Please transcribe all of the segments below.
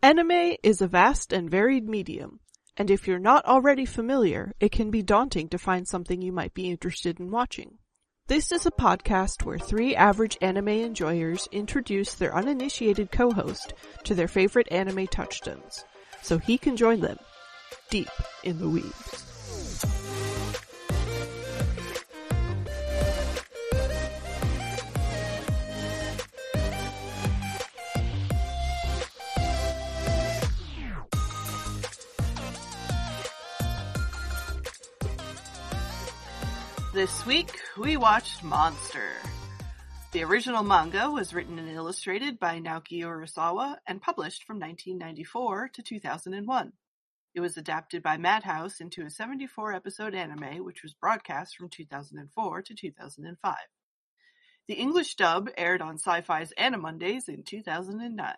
Anime is a vast and varied medium, and if you're not already familiar, it can be daunting to find something you might be interested in watching. This is a podcast where three average anime enjoyers introduce their uninitiated co-host to their favorite anime touchstones, so he can join them deep in the weebs. This week, we watched Monster. The original manga was written and illustrated by Naoki Urasawa and published from 1994 to 2001. It was adapted by Madhouse into a 74 episode anime which was broadcast from 2004 to 2005. The English dub aired on Sci-Fi's Animondays in 2009.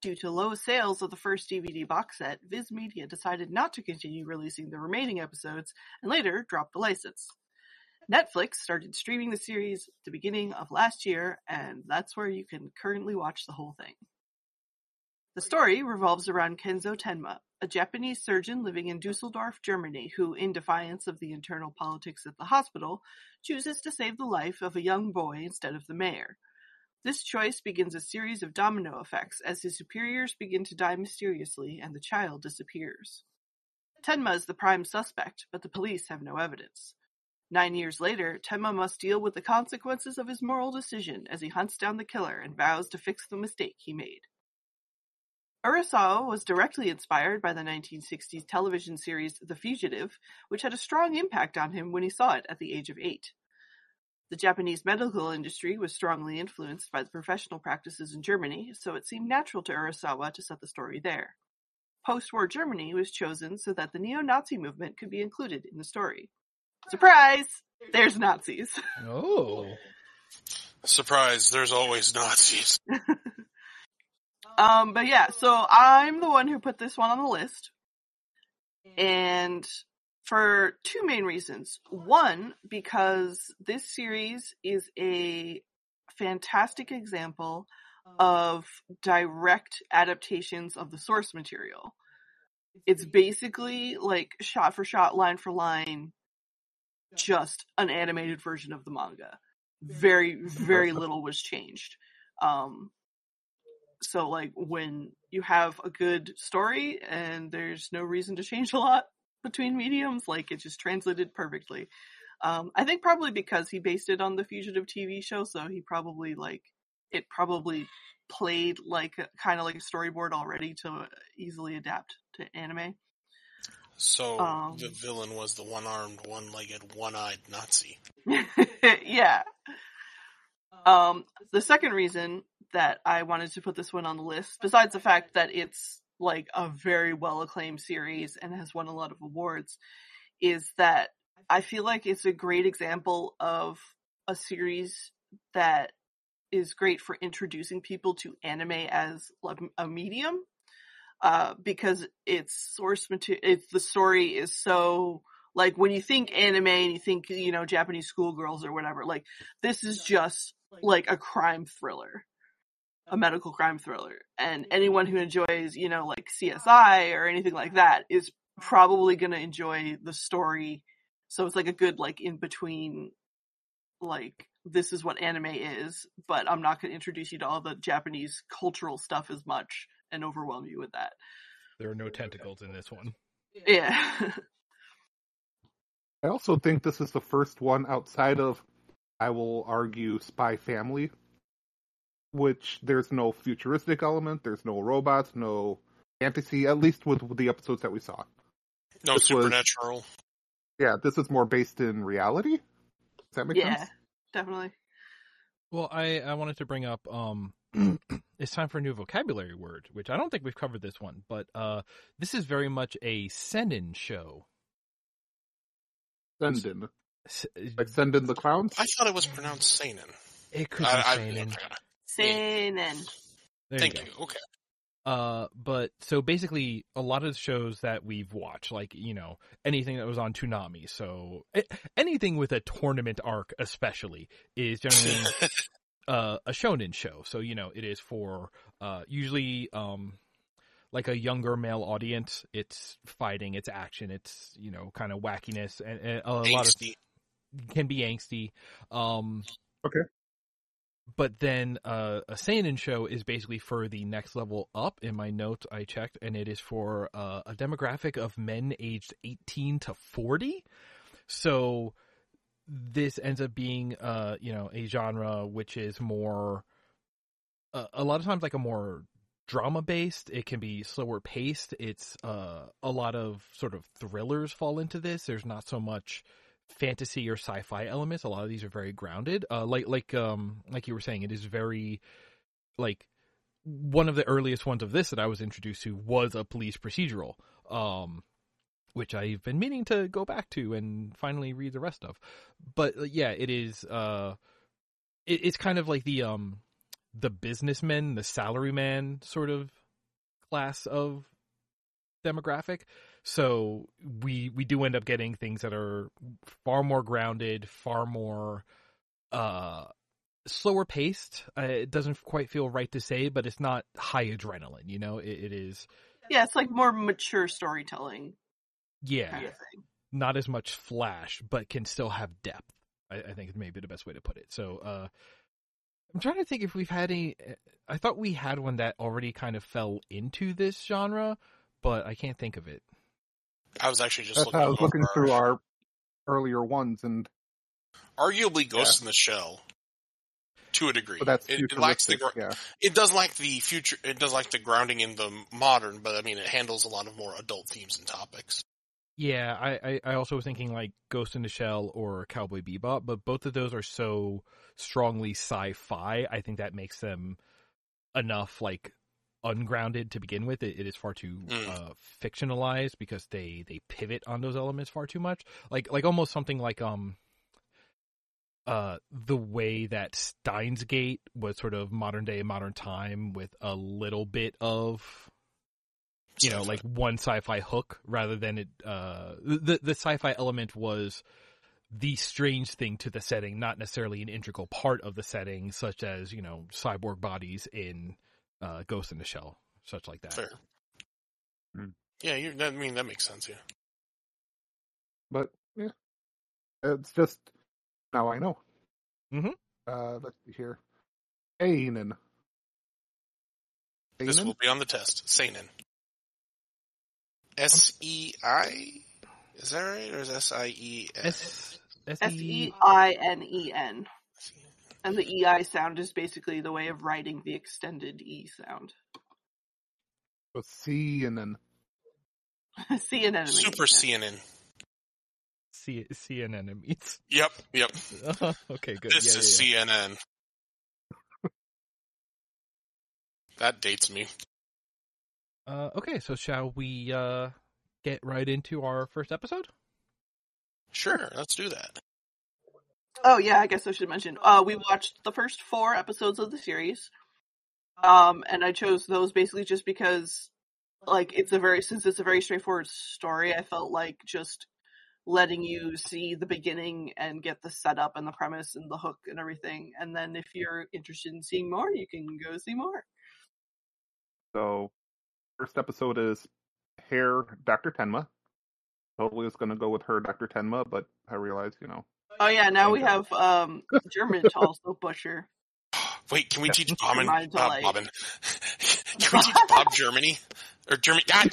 Due to low sales of the first DVD box set, Viz Media decided not to continue releasing the remaining episodes and later dropped the license. Netflix started streaming the series the beginning of last year, and that's where you can currently watch the whole thing. The story revolves around Kenzo Tenma, a Japanese surgeon living in Dusseldorf, Germany, who, in defiance of the internal politics at the hospital, chooses to save the life of a young boy instead of the mayor. This choice begins a series of domino effects as his superiors begin to die mysteriously and the child disappears. Tenma is the prime suspect, but the police have no evidence. Nine years later, Tenma must deal with the consequences of his moral decision as he hunts down the killer and vows to fix the mistake he made. Urasawa was directly inspired by the 1960s television series The Fugitive, which had a strong impact on him when he saw it at the age of eight. The Japanese medical industry was strongly influenced by the professional practices in Germany, so it seemed natural to Urasawa to set the story there. Post-war Germany was chosen so that the neo-Nazi movement could be included in the story. Surprise! There's Nazis. Oh. Surprise, there's always Nazis. um, but yeah, so I'm the one who put this one on the list. And for two main reasons. One, because this series is a fantastic example of direct adaptations of the source material. It's basically like shot for shot, line for line, just an animated version of the manga. Very, very little was changed. Um, so like when you have a good story and there's no reason to change a lot between mediums, like it just translated perfectly. Um, I think probably because he based it on the Fugitive TV show, so he probably like it probably played like kind of like a storyboard already to easily adapt to anime. So Um. the villain was the one-armed, one-legged, one-eyed Nazi. yeah. Um, the second reason that I wanted to put this one on the list, besides the fact that it's like a very well acclaimed series and has won a lot of awards, is that I feel like it's a great example of a series that is great for introducing people to anime as a medium. Uh, because its source material, it's the story is so like when you think anime and you think you know Japanese schoolgirls or whatever, like this is just like a crime thriller, a medical crime thriller, and anyone who enjoys you know like CSI or anything like that is probably gonna enjoy the story. So it's like a good like in between, like this is what anime is, but I'm not gonna introduce you to all the Japanese cultural stuff as much and overwhelm you with that. There are no tentacles in this one. Yeah. I also think this is the first one outside of, I will argue, Spy Family, which there's no futuristic element, there's no robots, no fantasy, at least with the episodes that we saw. No This was- supernatural. Yeah, this is more based in reality. Does that make yeah, sense? definitely. Well, I, I wanted to bring up um it's time for a new vocabulary word, which I don't think we've covered this one, but uh this is very much a seinen show. Sendin. S- Like Sendin the Clowns? I thought it was pronounced seinen. It could be I, I, seinen. Seinen. There Thank you you. Okay. Uh, but so basically, a lot of the shows that we've watched, like you know, anything that was on Toonami, so a- anything with a tournament arc, especially, is generally uh, a shonen show. So you know, it is for uh, usually um, like a younger male audience. It's fighting, it's action, it's you know kind of wackiness, and, and a lot of can be angsty. Um, Okay. But then uh, a seinen show is basically for the next level up. In my notes, I checked, and it is for uh, a demographic of men aged 18 to 40. So this ends up being, uh, you know, a genre which is more, uh, a lot of times like a more drama based. It can be slower paced. It's uh, a lot of sort of thrillers fall into this. There's not so much fantasy or sci-fi elements. A lot of these are very grounded. Uh, like like um like you were saying, it is very like one of the earliest ones of this that I was introduced to was a police procedural. Um which I've been meaning to go back to and finally read the rest of. But uh, yeah, it is uh it, it's kind of like the um the businessman, the salaryman sort of class of demographic. So we we do end up getting things that are far more grounded, far more uh slower paced. Uh, it doesn't quite feel right to say, but it's not high adrenaline. You know, it, it is. Yeah, it's like more mature storytelling Yeah, kind of thing. not as much flash, but can still have depth. I, I think is maybe the best way to put it. So uh I'm trying to think if we've had any. I thought we had one that already kind of fell into this genre, but I can't think of it. I was actually just That's looking, I was looking over through our earlier ones, and arguably Ghost in the Shell to a degree. but that's it, it lacks the futuristic. yeah, it does lack the future. It does like the grounding in the modern, but I mean, it handles a lot of more adult themes and topics. Yeah, I, I, I also was thinking like Ghost in the Shell or Cowboy Bebop, but both of those are so strongly sci-fi. I think that makes them enough like ungrounded to begin with. It, it is far too Mm. uh, fictionalized because they they pivot on those elements far too much. Like like almost something like um uh the way that Steins Gate was sort of modern day modern time with a little bit of you know, like one sci-fi hook rather than it. Uh, the the sci-fi element was the strange thing to the setting, not necessarily an integral part of the setting, such as you know cyborg bodies in uh, Ghost in the Shell, such like that. Fair. Hmm. Yeah, you, I mean that makes sense. Yeah. but yeah, it's just now I know. Mhm. Uh, let's see here. Ainen. This will be on the test. Seinen. S E I. Is that right, or is S I E S? S S S E E. I N E N. And the EI sound is basically the way of writing the extended E sound. So C and then See an enemy. Super CNN. C CNN enemies. Yep, yep. okay, good. This yeah, is yeah, yeah. CNN. that dates me. Uh, okay, so shall we uh, get right into our first episode? Sure, let's do that. Oh yeah, I guess I should mention. Uh, we watched the first four episodes of the series, um, and I chose those basically just because, like, it's a very since it's a very straightforward story. I felt like just letting you see the beginning and get the setup and the premise and the hook and everything, and then if you're interested in seeing more, you can go see more. so first episode is Hair Dr. Tenma. Totally was gonna go with her Dr. Tenma, but I realized, you know, Oh yeah, now we have um German to also butcher. Wait, can we teach Bob and uh, delight. Bobbin? can we teach Bob Germany or Germany? God,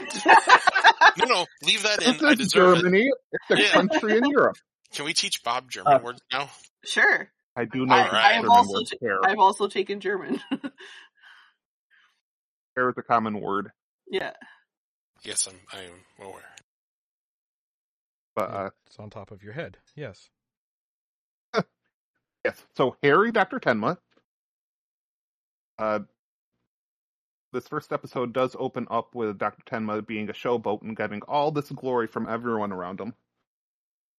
no, no, leave that in. I this is deserve it. Germany. It's a Yeah. country in Europe. Can we teach Bob German Uh, words now? Sure, I do know I, Alright. I have also I have also taken German. Hair is a common word, yeah. Yes, I'm. I am aware. but uh, It's on top of your head. Yes. Yes. So Harry, Dr. Tenma. Uh, this first episode does open up with Dr. Tenma being a showboat and getting all this glory from everyone around him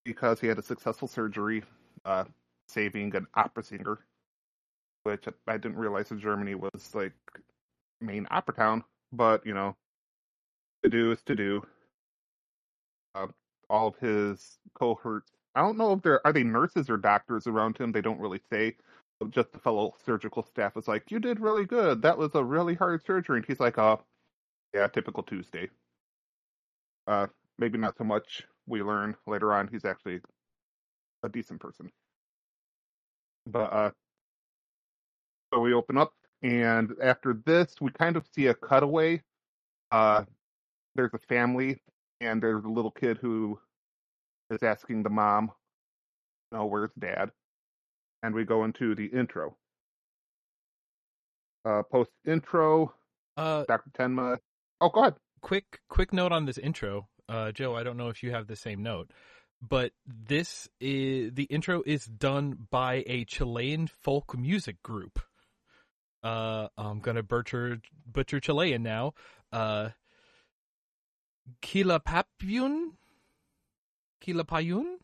because he had a successful surgery, uh, saving an opera singer, which I didn't realize in Germany was like main opera town. But you know, to do is to do. Uh, all of his cohorts I don't know if they're are they nurses or doctors around him. They don't really say. Just the fellow surgical staff is like, "You did really good. That was a really hard surgery." And he's like, "Uh, Yeah, typical Tuesday. Uh, maybe not so much. We learn later on he's actually a decent person. But uh, so we open up, and after this, we kind of see a cutaway. Uh, there's a family, and there's a little kid who is asking the mom, "No, where's dad?" And we go into the intro. Uh, post intro, Uh, Dr. Tenma. Oh, go ahead. quick quick note on this intro uh joe i don't know if you have the same note but this is the intro is done by a chilean folk music group uh i'm gonna butcher butcher chilean now. Uh Quilapayún Quilapayún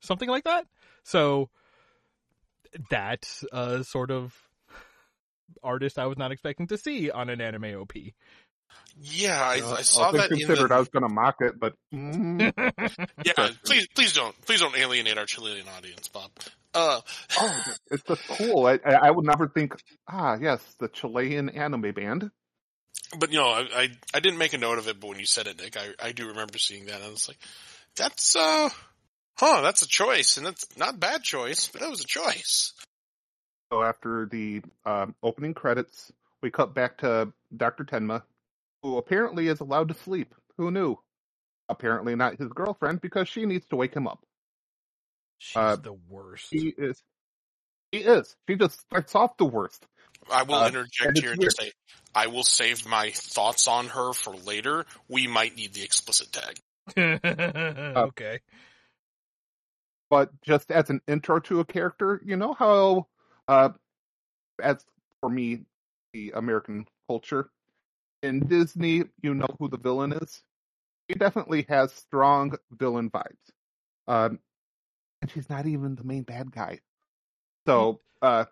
something like that? So that's a sort of artist i was not expecting to see on an anime op Yeah, I, Uh, I saw all things that in considered, the. I was going to mock it, but mm, Yeah, please, please don't, please don't alienate our Chilean audience, Bob. Uh, oh, it's just cool. I, I I would never think, ah, yes, the Chilean anime band. but you know, I, I, I didn't make a note of it, but when you said it, Nick, I, I do remember seeing that, and I was like, that's uh, huh, that's a choice, and that's not a bad choice, but that was a choice. So after the um, opening credits, we cut back to Dr. Tenma, who apparently is allowed to sleep. Who knew? Apparently not his girlfriend because she needs to wake him up. She's Uh, the worst She is. She is. She just starts off the worst. I will Uh, interject here and just say, I will save my thoughts on her for later. We might need the explicit tag. okay. but just as an intro to a character, you know how, uh, as for me, the American culture in Disney, you know who the villain is. He definitely has strong villain vibes, um, and she's not even the main bad guy. So, uh,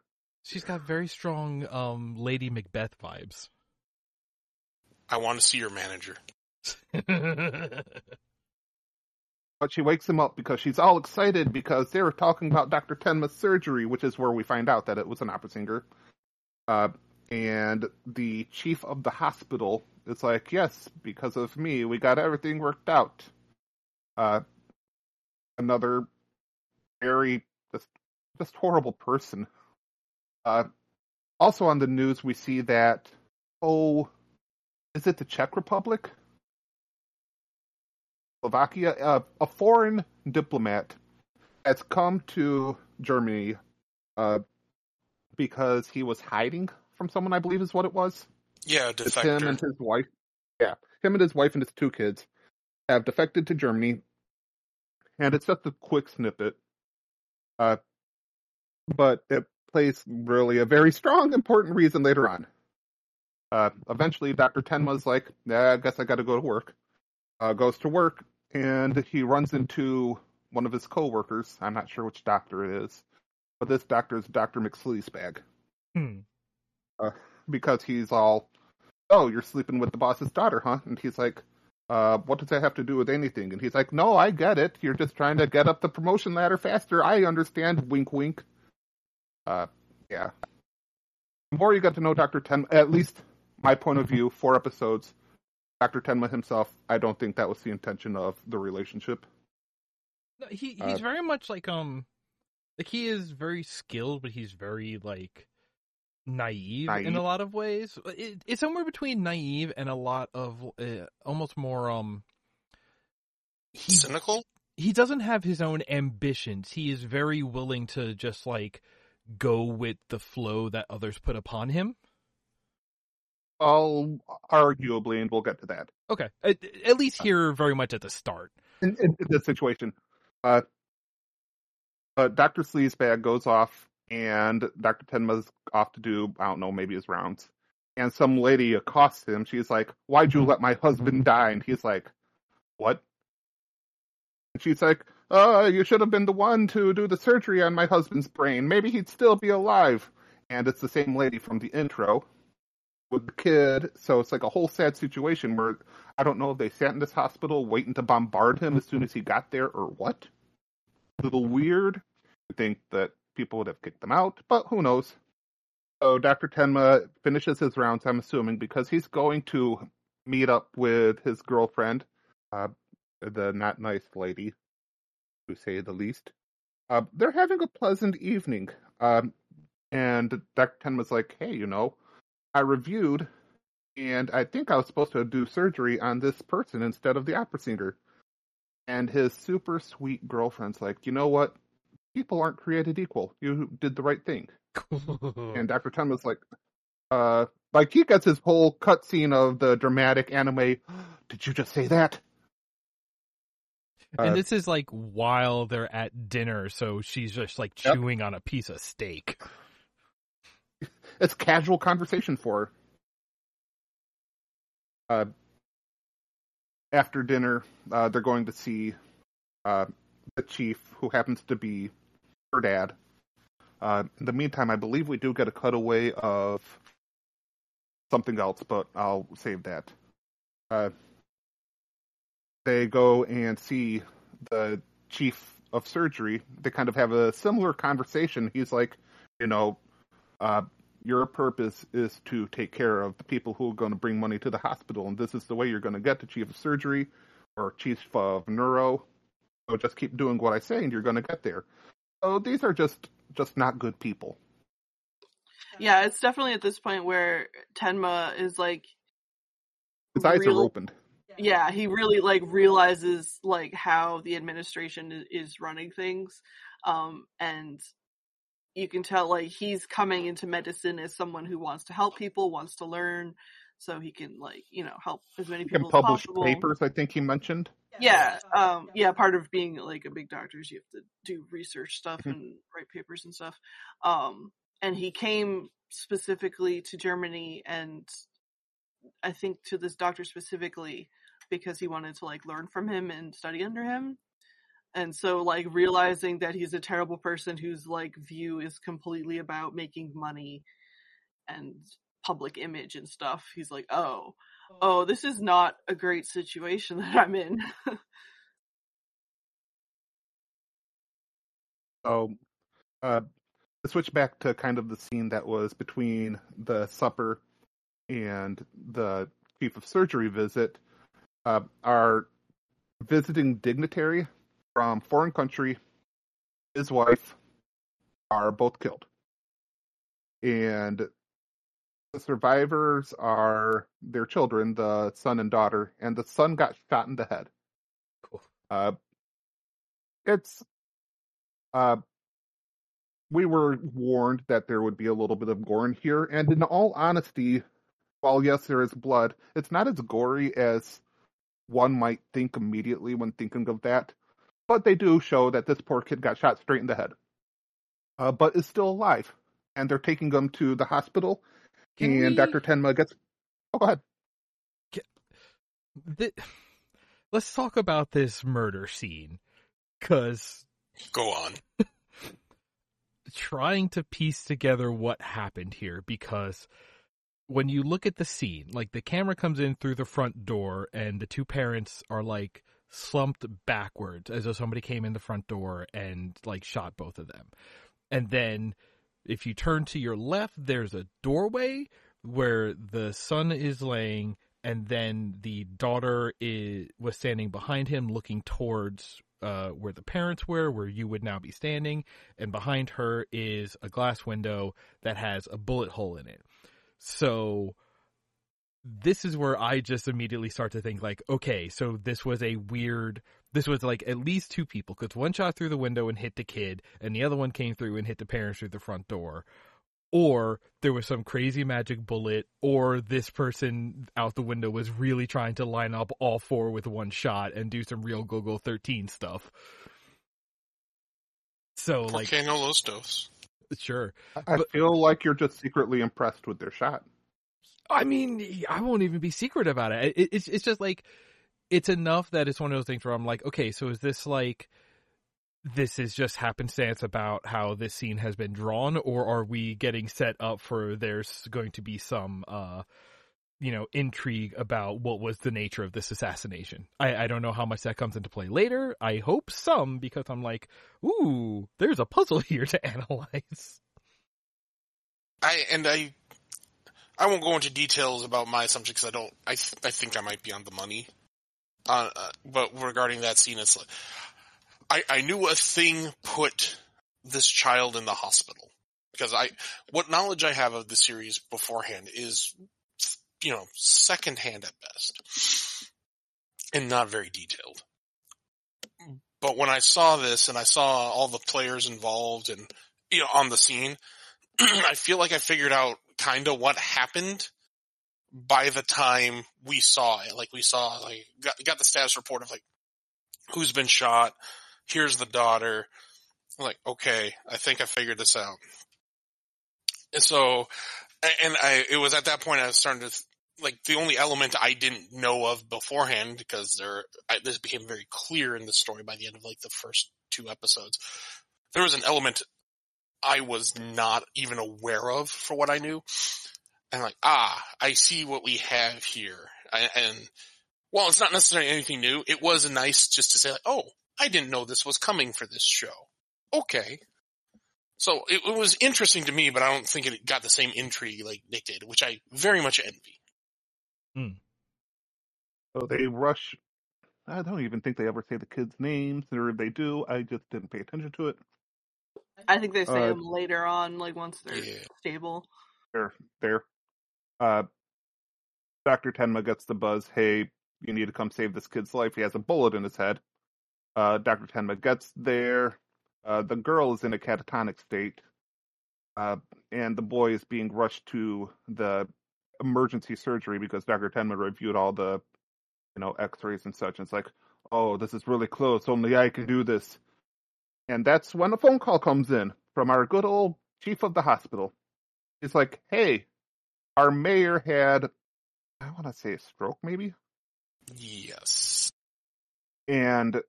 She's got very strong um Lady Macbeth vibes. I want to see your manager. but she wakes him up because she's all excited because they were talking about Dr. Tenma's surgery, which is where we find out that it was an opera singer. Uh, and the chief of the hospital is like, yes, because of me, we got everything worked out. Uh, another very just, just horrible person. Uh, also on the news, we see that, oh, is it the Czech Republic? Slovakia, uh, a foreign diplomat has come to Germany uh, because he was hiding from someone, I believe is what it was. Yeah, It's him and his wife. Yeah, him and his wife and his two kids have defected to Germany, and it's just a quick snippet. Uh, but it plays really a very strong, important reason later on. Uh, eventually, Dr. Tenma's like, yeah, I guess I got to go to work. Uh, goes to work, and he runs into one of his coworkers. I'm not sure which doctor it is, but this doctor is Dr. McSleazebag Hmm. because he's all, "Oh, you're sleeping with the boss's daughter, huh?" And he's like, uh, "What does that have to do with anything?" And he's like, "No, I get it. You're just trying to get up the promotion ladder faster. I understand." Wink, wink. Uh, yeah. The more you get to know Doctor Tenma, at least my point of view, four episodes. Doctor Tenma himself, I don't think that was the intention of the relationship. No, he he's Uh, very much like um like he is very skilled, but he's very like naive, in a lot of ways. It, it's somewhere between naive and a lot of uh, almost more um he Cynical? he doesn't have his own ambitions. He is very willing to just like go with the flow that others put upon him. Well, arguably, and we'll get to that. Okay, at, at least here very much at the start. in, in, in this situation. Uh, uh, Dr. Sleazebag goes off, and Dr. Tenma's off to do, I don't know, maybe his rounds. And some lady accosts him. She's like, Why'd you let my husband die? And he's like, What? And she's like, Uh, you should have been the one to do the surgery on my husband's brain. Maybe he'd still be alive. And it's the same lady from the intro with the kid. So it's like a whole sad situation where I don't know if they sat in this hospital waiting to bombard him as soon as he got there or what. A little weird. I think that people would have kicked them out, but who knows. So Dr. Tenma finishes his rounds, I'm assuming, because he's going to meet up with his girlfriend, uh, the not nice lady, to say the least. Uh, they're having a pleasant evening. Um, and Dr. Tenma's like, hey, you know, I reviewed, and I think I was supposed to do surgery on this person instead of the opera singer. And his super sweet girlfriend's like, you know what? People aren't created equal. You did the right thing. And Dr. Tenma's like, uh, like he gets his whole cutscene of the dramatic anime. Did you just say that? and Uh, this is like while they're at dinner, so she's just like Yep. chewing on a piece of steak. it's casual conversation for her. Uh, after dinner, uh, they're going to see uh, the chief, who happens to be her dad. Uh, in the meantime, I believe we do get a cutaway of something else, but I'll save that. Uh, they go and see the chief of surgery. They kind of have a similar conversation. He's like, you know, uh, your purpose is to take care of the people who are going to bring money to the hospital, and this is the way you're going to get to chief of surgery or chief of neuro. So just keep doing what I say, and you're going to get there. So these are just just not good people. Yeah, it's definitely at this point where Tenma is like, His eyes real- are opened. yeah, he really like realizes like how the administration is running things, um, and you can tell like he's coming into medicine as someone who wants to help people, wants to learn, so he can like you know help as many He can people as publish possible. papers. I think he mentioned. Yeah, um, yeah. Part of being like a big doctor is you have to do research stuff Mhm. and write papers and stuff. Um, and he came specifically to Germany, and I think to this doctor specifically because he wanted to like learn from him and study under him. And so, like realizing that he's a terrible person whose like view is completely about making money and public image and stuff, he's like, oh, oh, this is not a great situation that I'm in. So, uh, switch back to kind of the scene that was between the supper and the chief of surgery visit. Uh, our visiting dignitary from foreign country, his wife, are both killed, and the survivors are their children, the son and daughter, and the son got shot in the head. Cool. Uh, it's uh, we were warned that there would be a little bit of gore in here, and in all honesty, while yes, there is blood, it's not as gory as one might think immediately when thinking of that. But they do show that this poor kid got shot straight in the head, uh, but is still alive, and they're taking him to the hospital. Can and we- Dr. Tenma gets. Oh, go ahead. Th- Let's talk about this murder scene, because Go on. trying to piece together what happened here because when you look at the scene, like the camera comes in through the front door and the two parents are like slumped backwards as though somebody came in the front door and like shot both of them. And then if you turn to your left, there's a doorway where the son is laying and then the daughter is was standing behind him looking towards uh, where the parents were, where you would now be standing, and behind her is a glass window that has a bullet hole in it. So this is where I just immediately start to think like, okay, so this was a weird. This was like at least two people because one shot through the window and hit the kid, and the other one came through and hit the parents through the front door. Or there was some crazy magic bullet, or this person out the window was really trying to line up all four with one shot and do some real Golgo 13 stuff. So, Poor like, King all those stoves. sure. I But- feel like you're just secretly impressed with their shot. I mean, I won't even be secret about it. it. It's it's just like it's enough that it's one of those things where I'm like, okay, so is this like this is just happenstance about how this scene has been drawn, or are we getting set up for there's going to be some uh you know intrigue about what was the nature of this assassination? I, I don't know how much that comes into play later. I hope some because I'm like, ooh, there's a puzzle here to analyze. I and I I won't go into details about my assumptions because I don't. I I think I might be on the money. Uh, but regarding that scene, it's like I I knew a thing put this child in the hospital. Because I what knowledge I have of the series beforehand is you know secondhand at best. And not very detailed. But when I saw this and I saw all the players involved and you know on the scene, I feel like I figured out kind of what happened by the time we saw it. Like we saw, like got, got the status report of like who's been shot. Here's the daughter. I'm like, okay, I think I figured this out. And so, and I, it was at that point I was starting to, like, the only element I didn't know of beforehand, because there, I, this became very clear in the story by the end of like the first two episodes. There was an element I was not even aware of for what I knew. And like, ah, I see what we have here. I, and while it's not necessarily anything new, it was nice just to say like, oh, I didn't know this was coming for this show. Okay. So it, it was interesting to me, but I don't think it got the same intrigue like Nick did, which I very much envy. So they rush. I don't even think they ever say the kids' names, or if they do, I just didn't pay attention to it. I think they say Uh, them later on, like once they're Yeah. stable. There, there. Uh, Dr. Tenma gets the buzz, hey, you need to come save this kid's life. He has a bullet in his head. Uh, Dr. Tenma gets there. Uh, the girl is in a catatonic state. Uh, and the boy is being rushed to the emergency surgery because Dr. Tenma reviewed all the, you know, x-rays and such. And it's like, oh, this is really close. Only I can do this. And that's when a phone call comes in from our good old chief of the hospital. He's like, hey, our mayor had, I want to say a stroke maybe, Yes. and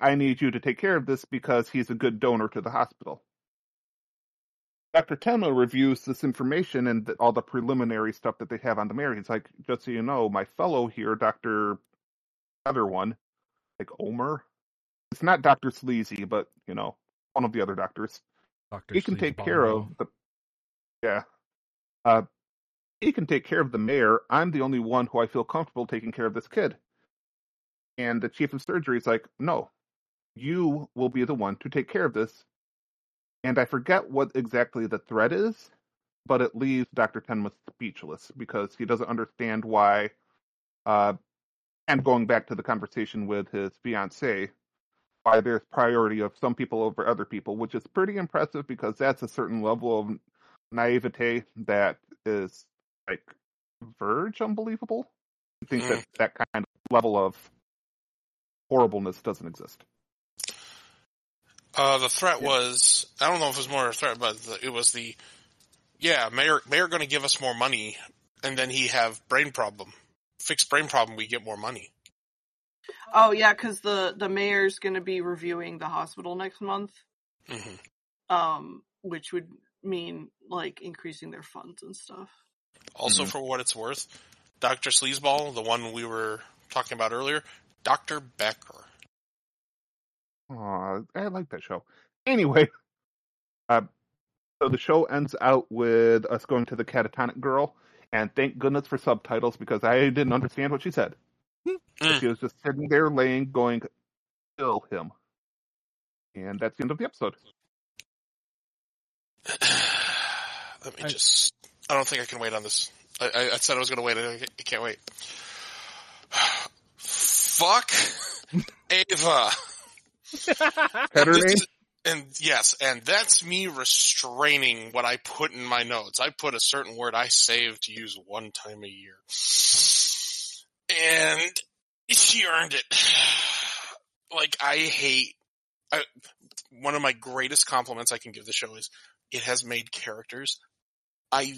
I need you to take care of this because he's a good donor to the hospital. Dr. Tenma reviews this information and th- all the preliminary stuff that they have on the mayor. He's like, just so you know, my fellow here, Dr. Other one, like Omer, it's not Dr. Sleazy, but, you know, one of the other doctors. Doctor he can Sleazy take care of the yeah uh he can take care of the mayor. I'm the only one who i feel comfortable taking care of this kid. And the chief of surgery is like no you will be the one to take care of this. And i forget what exactly the threat is but it leaves dr tenma speechless because he doesn't understand why uh and going back to the conversation with his fiance why there's priority of some people over other people, which is pretty impressive because that's a certain level of naivete that is like verge unbelievable. I think that that kind of level of horribleness doesn't exist. Uh, the threat Yeah. was, I don't know if it was more a threat, but the, it was the, yeah, mayor, mayor gonna give us more money, and then he have brain problem. Fix brain problem, we get more money. Oh yeah, because the the mayor's going to be reviewing the hospital next month, hmm um, which would mean like increasing their funds and stuff. Also, Mhm. for what it's worth, Dr. Sleazeball, the one we were talking about earlier, Dr. Becker. Aw, I like that show. Anyway, uh, so the show ends out with us going to the catatonic girl, and thank goodness for subtitles because I didn't understand what she said. She was just sitting there laying, going, kill him. And that's the end of the episode. Let me I- just, I don't think I can wait on this. I, I, I said I was gonna wait, I, I can't wait. Fuck Ava. This name? and yes, and that's me restraining what I put in my notes. I put a certain word I save to use one time a year. And she earned it. Like, I hate, I, one of my greatest compliments I can give the show is it has made characters I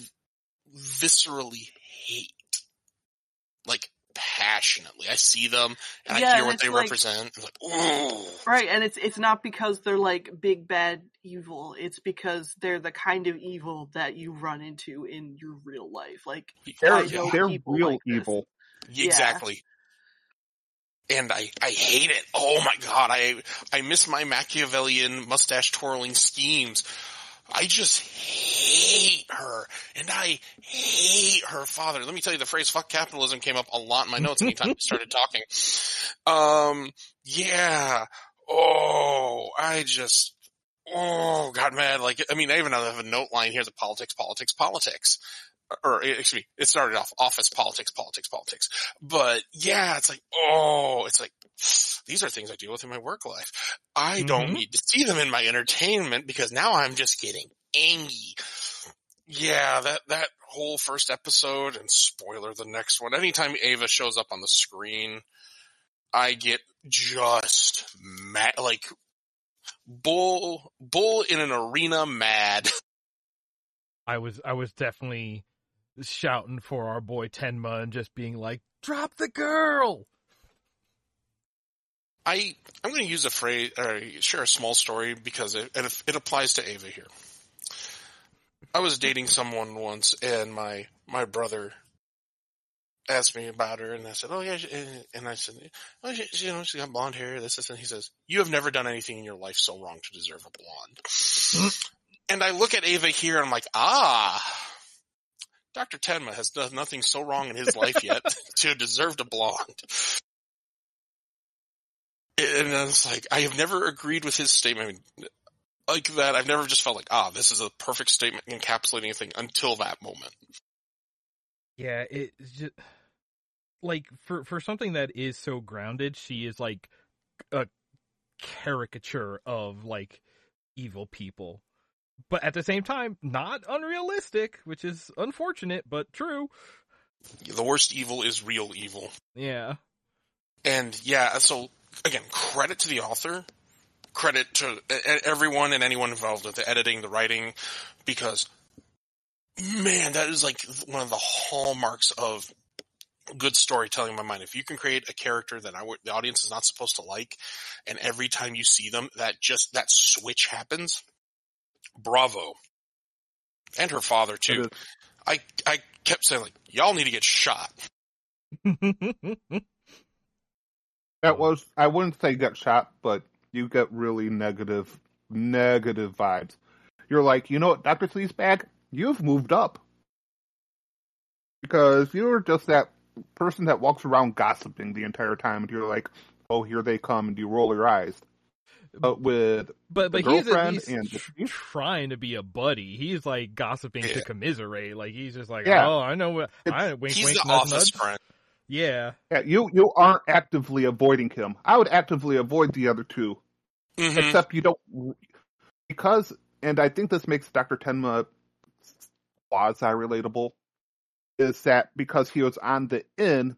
viscerally hate. Like, passionately. I see them and Yeah, I hear and what they like- represent. I'm like, ooh. Right, and it's it's not because they're like big bad evil. It's because they're the kind of evil that you run into in your real life. Like oh, They're, I they're real like evil. Yeah. Exactly. And I, I hate it. Oh my god, I, I miss my Machiavellian mustache twirling schemes. I just hate her, and I hate her father. Let me tell you, the phrase "fuck capitalism" came up a lot in my notes anytime we started talking. Um, yeah. Oh, I just, oh, got mad. Like, I mean, I even have a note line here: the politics, politics, politics. Or, excuse me, it started off office politics, politics, politics. But yeah, it's like, oh, it's like, these are things I deal with in my work life. I don't Mhm. need to see them in my entertainment because now I'm just getting angry. Yeah, that, that whole first episode and spoiler the next one. Anytime Ava shows up on the screen, I get just mad, like bull, bull in an arena mad. I was I was definitely shouting for our boy Tenma and just being like, "Drop the girl!" I I'm going to use a phrase or share a small story because it it, it applies to Ava here. I was dating someone once, and my my brother asked me about her, and I said, "Oh yeah," and- and I said, "Oh, she, she- you know, she's got blonde hair, this, this," and he says, "You have never done anything in your life so wrong to deserve a blonde." and I look at Ava here, and I'm like, "Ah." Dr. Tenma has done nothing so wrong in his life yet to deserve a blonde. And it's like, I have never agreed with his statement. Like that, I've never just felt like, ah, this is a perfect statement encapsulating anything until that moment. Yeah, it's just like for for something that is so grounded, she is like a caricature of like evil people. But at the same time, not unrealistic, which is unfortunate but true. The worst evil is real evil. Yeah. And yeah, so again, credit to the author, credit to everyone and anyone involved with the editing, the writing, because man, that is like one of the hallmarks of good storytelling in my mind. If you can create a character that I the audience is not supposed to like, and every time you see them, that just, that switch happens, bravo. And her father too. I, I kept saying like, y'all need to get shot. That was I wouldn't say get shot, but you get really negative negative vibes. You're like, you know what, Dr. Sleazebag, you've moved up. Because you're just that person that walks around gossiping the entire time and you're like, Oh, here they come and you roll your eyes. But with But but he's at girlfriend and tr- trying to be a buddy. He's like gossiping to commiserate. Like he's just like, Yeah. oh, I know what It's- I wink He's wink the nudge office nudge. friend. Yeah. yeah, you you aren't actively avoiding him. I would actively avoid the other two. Mhm. except you don't because and i think this makes dr tenma quasi relatable is that because he was on the in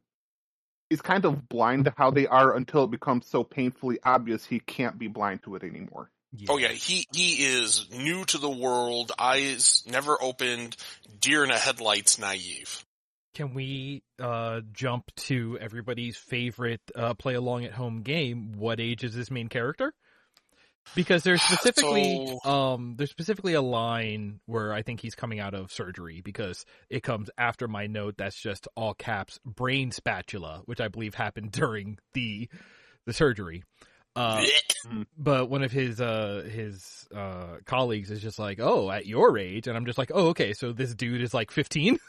he's kind of blind to how they are until it becomes so painfully obvious he can't be blind to it anymore Oh yeah, he he is new to the world, eyes never opened, deer in the headlights, naive. Can we uh jump to everybody's favorite uh play along at home game? What age is this main character? Because there's specifically So- um there's specifically a line where I think he's coming out of surgery because it comes after my note that's just all caps brain spatula, which I believe happened during the the surgery. Uh but one of his uh his uh colleagues is just like, "Oh, at your age." And I'm just like, "Oh, okay, so this dude is like 15?"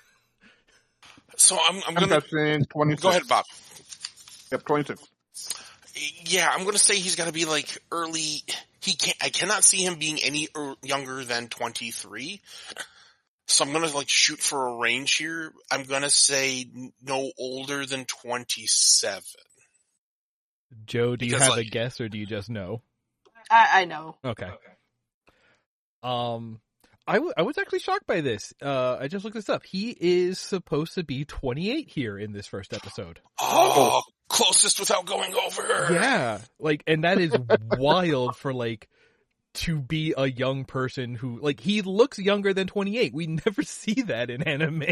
So I'm I'm i'm gonna guessing 26 go ahead, Bob. yep 26 Yeah, I'm gonna say he's got to be like early. He can't. I cannot see him being any er, younger than 23. So I'm gonna like shoot for a range here. I'm gonna say no older than 27. Joe, do you Because, have a guess or do you just know? I, I know. Okay. Um, I, w- I was actually shocked by this. Uh, I just looked this up. He is supposed to be 28 here in this first episode. Oh, closest without going over. Yeah, like, and that is wild for like to be a young person who like he looks younger than 28. We never see that in anime.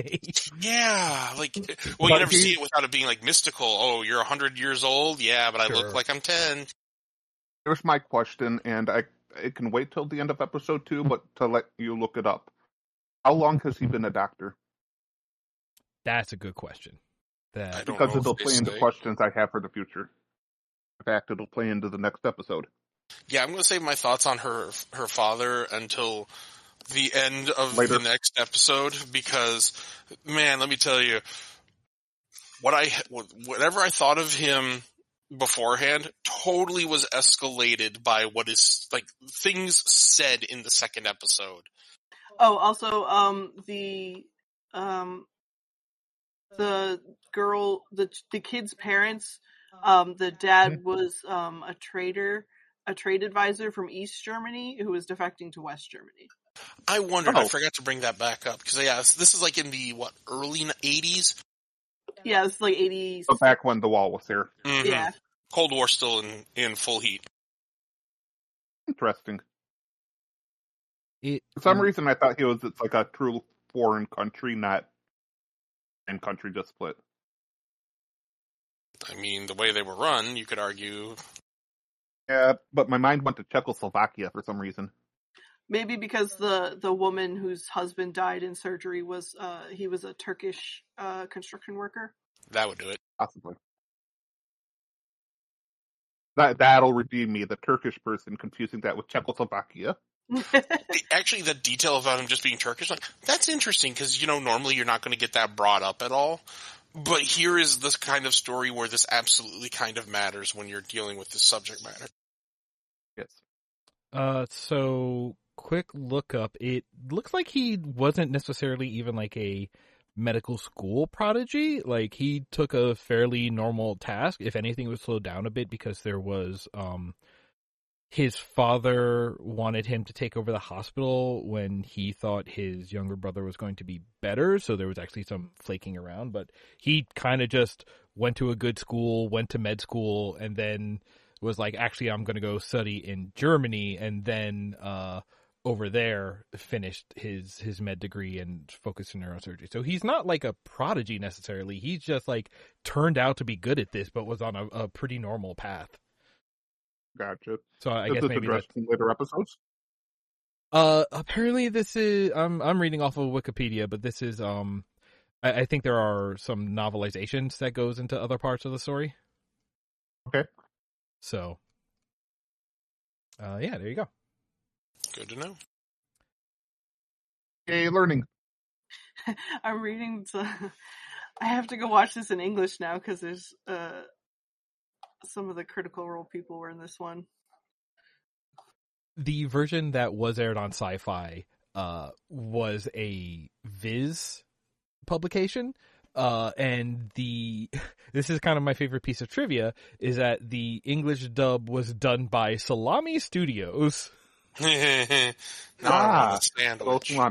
Yeah, like, well, But you never he- see it without it being like mystical. Oh, you're a hundred years old? Yeah, but I look like I'm ten. here's my question and i it can wait till the end of episode two but to let you look it up how long has he been a doctor That's a good question. I That because it'll play into say. questions I have for the future. In fact, it'll play into the next episode. Yeah, I'm gonna save my thoughts on her her father until the end of Later. the next episode because, man, let me tell you, what I whatever I thought of him beforehand totally was escalated by what is like things said in the second episode. Oh, also, um, the, um, the girl, the the kid's parents, um, the dad was um a trader, a trade advisor from East Germany who was defecting to West Germany. I wondered. I Oh. forgot to bring that back up because yeah, this is like in the what early eighties. Yeah, it's like eighty. So back when the wall was there. Yeah, Cold War still in in full heat. Interesting. It For some reason, I thought he was it's like a true foreign country, not and country just split. I mean, the way they were run, you could argue. Yeah, but my mind went to Czechoslovakia for some reason. maybe because the the woman whose husband died in surgery was uh he was a Turkish uh construction worker. That would do it. Possibly. That that'll redeem me, the Turkish person confusing that with Czechoslovakia. Actually, the detail about him just being Turkish, like that's interesting because you know normally you're not going to get that brought up at all. But here is this kind of story where this absolutely kind of matters when you're dealing with this subject matter. Yes. Uh, so quick look up. It looks like he wasn't necessarily even like a medical school prodigy. Like he took a fairly normal task. If anything, it was slowed down a bit because there was um his father wanted him to take over the hospital when he thought his younger brother was going to be better. So there was actually some flaking around, but he kind of just went to a good school, went to med school, and then was like, actually, I'm going to go study in Germany, and then uh, over there finished his his med degree and focused in neurosurgery. So he's not like a prodigy necessarily. He's just like turned out to be good at this, but was on a, a pretty normal path. Gotcha. So I Is guess this maybe addressed that. in later episodes? Uh, apparently this is I'm I'm reading off of Wikipedia, but this is um, I, I think there are some novelizations that goes into other parts of the story. Okay. So, uh, yeah, there you go. Good to know. Yay, learning. I'm reading. To, I have to go watch this in English now because there's uh some of the Critical Role people were in this one. the version that was aired on sci-fi uh was a viz publication uh and the this is kind of my favorite piece of trivia is that the english dub was done by salami studios now I Ah, want a sandwich.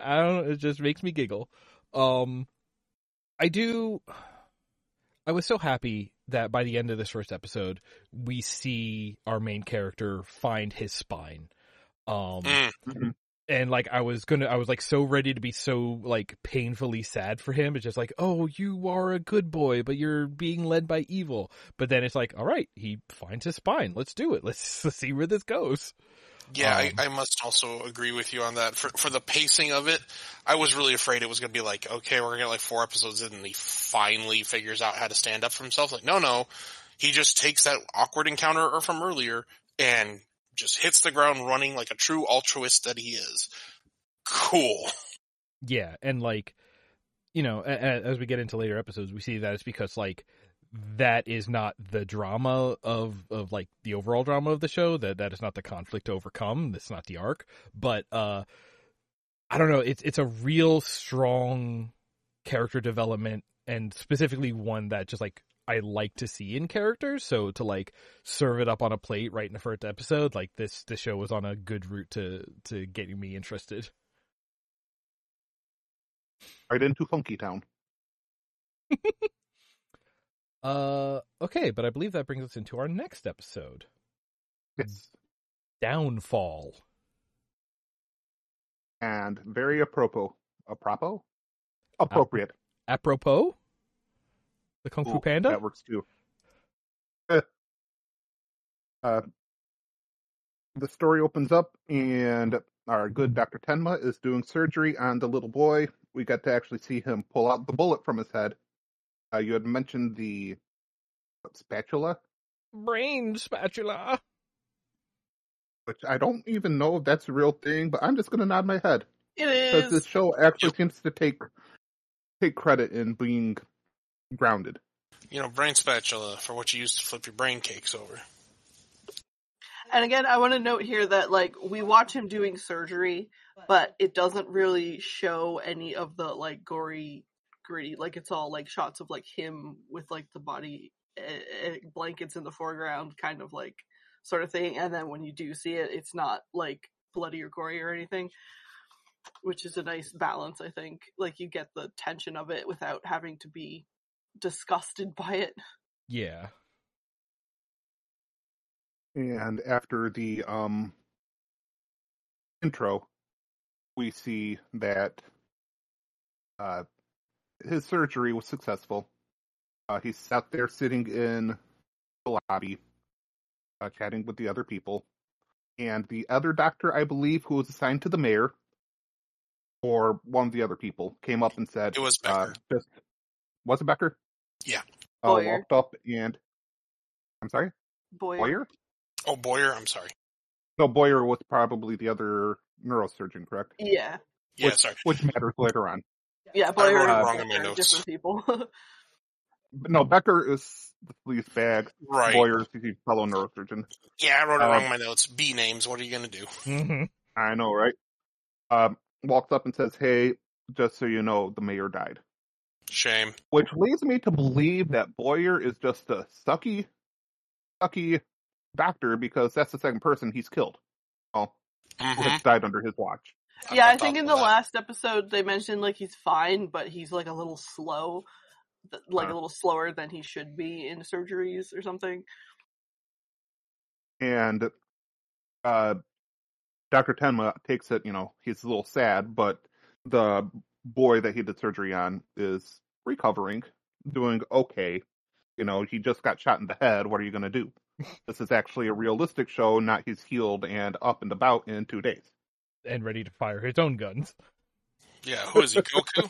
I don't it just makes me giggle um i do i was so happy that by the end of this first episode we see our main character find his spine um Mm, and like I was gonna, I was like so ready to be so like painfully sad for him. It's just like, oh, you are a good boy, but you're being led by evil. But then it's like, all right, he finds his spine. Let's do it. Let's, let's see where this goes. Yeah, Um, I, I must also agree with you on that. For for the pacing of it, I was really afraid it was going to be like, okay, we're going to get like four episodes in, and he finally figures out how to stand up for himself. Like, no, no, he just takes that awkward encounter or from earlier and just hits the ground running like a true altruist that he is. Cool. Yeah, and like, you know, a, a, as we get into later episodes, we see that it's because like that is not the drama of of like the overall drama of the show. That that is not the conflict to overcome. That's not the arc. But uh, I don't know. It's it's a real strong character development, and specifically one that just like I like to see in characters. So to like serve it up on a plate right in the first episode, like this, this show was on a good route to to getting me interested. Right into Funky Town. Uh, okay, but I believe that brings us into our next episode, Yes. Downfall. And very apropos. Apropos? Appropriate. Apropos, the Kung Fu Panda. That works too. Eh. Uh, the story opens up, and our good Dr. Tenma is doing surgery on the little boy. We got to actually see him pull out the bullet from his head. Uh, you had mentioned the what, spatula. Brain spatula. which I don't even know if that's a real thing, but I'm just gonna nod my head It because this show actually seems to take take credit in being grounded. You know, brain spatula for what you use to flip your brain cakes over. And again, I want to note here that like we watch him doing surgery, but it doesn't really show any of the like gory, gritty. Like it's all like shots of like him with like the body uh, blankets in the foreground, kind of like sort of thing. And then when you do see it, it's not like bloody or gory or anything, which is a nice balance. I think like you get the tension of it without having to be disgusted by it. Yeah. And after the um intro, we see that uh his surgery was successful. Uh, he's out there sitting in the lobby, uh, chatting with the other people, and the other doctor, I believe, who was assigned to the mayor, or one of the other people, came up and said, It was uh, Becker. just was it Becker? Yeah. Uh, Boyer. walked up and I'm sorry, Boy, Boyer. oh, Boyer, I'm sorry. No, Boyer was probably the other neurosurgeon, correct? yeah, Yeah, which, sorry. Which matters later on. Yeah, I Boyer wrote it wrong in my notes. different people. No, Becker is the police bag. Right. Boyer is the fellow neurosurgeon. Yeah, I wrote it Uh, wrong in my notes. B names. What are you gonna do? hmm I know, right? Um, walks up and says, "Hey, just so you know, the mayor died." Shame. Which leads me to believe that Boyer is just a sucky, sucky doctor because that's the second person he's killed. Oh, who Mhm. died under his watch. Yeah, I think in the that. last episode they mentioned like he's fine, but he's like a little slow, like a Huh. little slower than he should be in surgeries or something. and uh Dr. Tenma takes it, you know, he's a little sad, but the boy that he did surgery on is recovering, doing okay. You know, he just got shot in the head. What are you going to do? this is actually a realistic show, not he's healed and up and about in two days. And ready to fire his own guns. Yeah, who is he? Goku?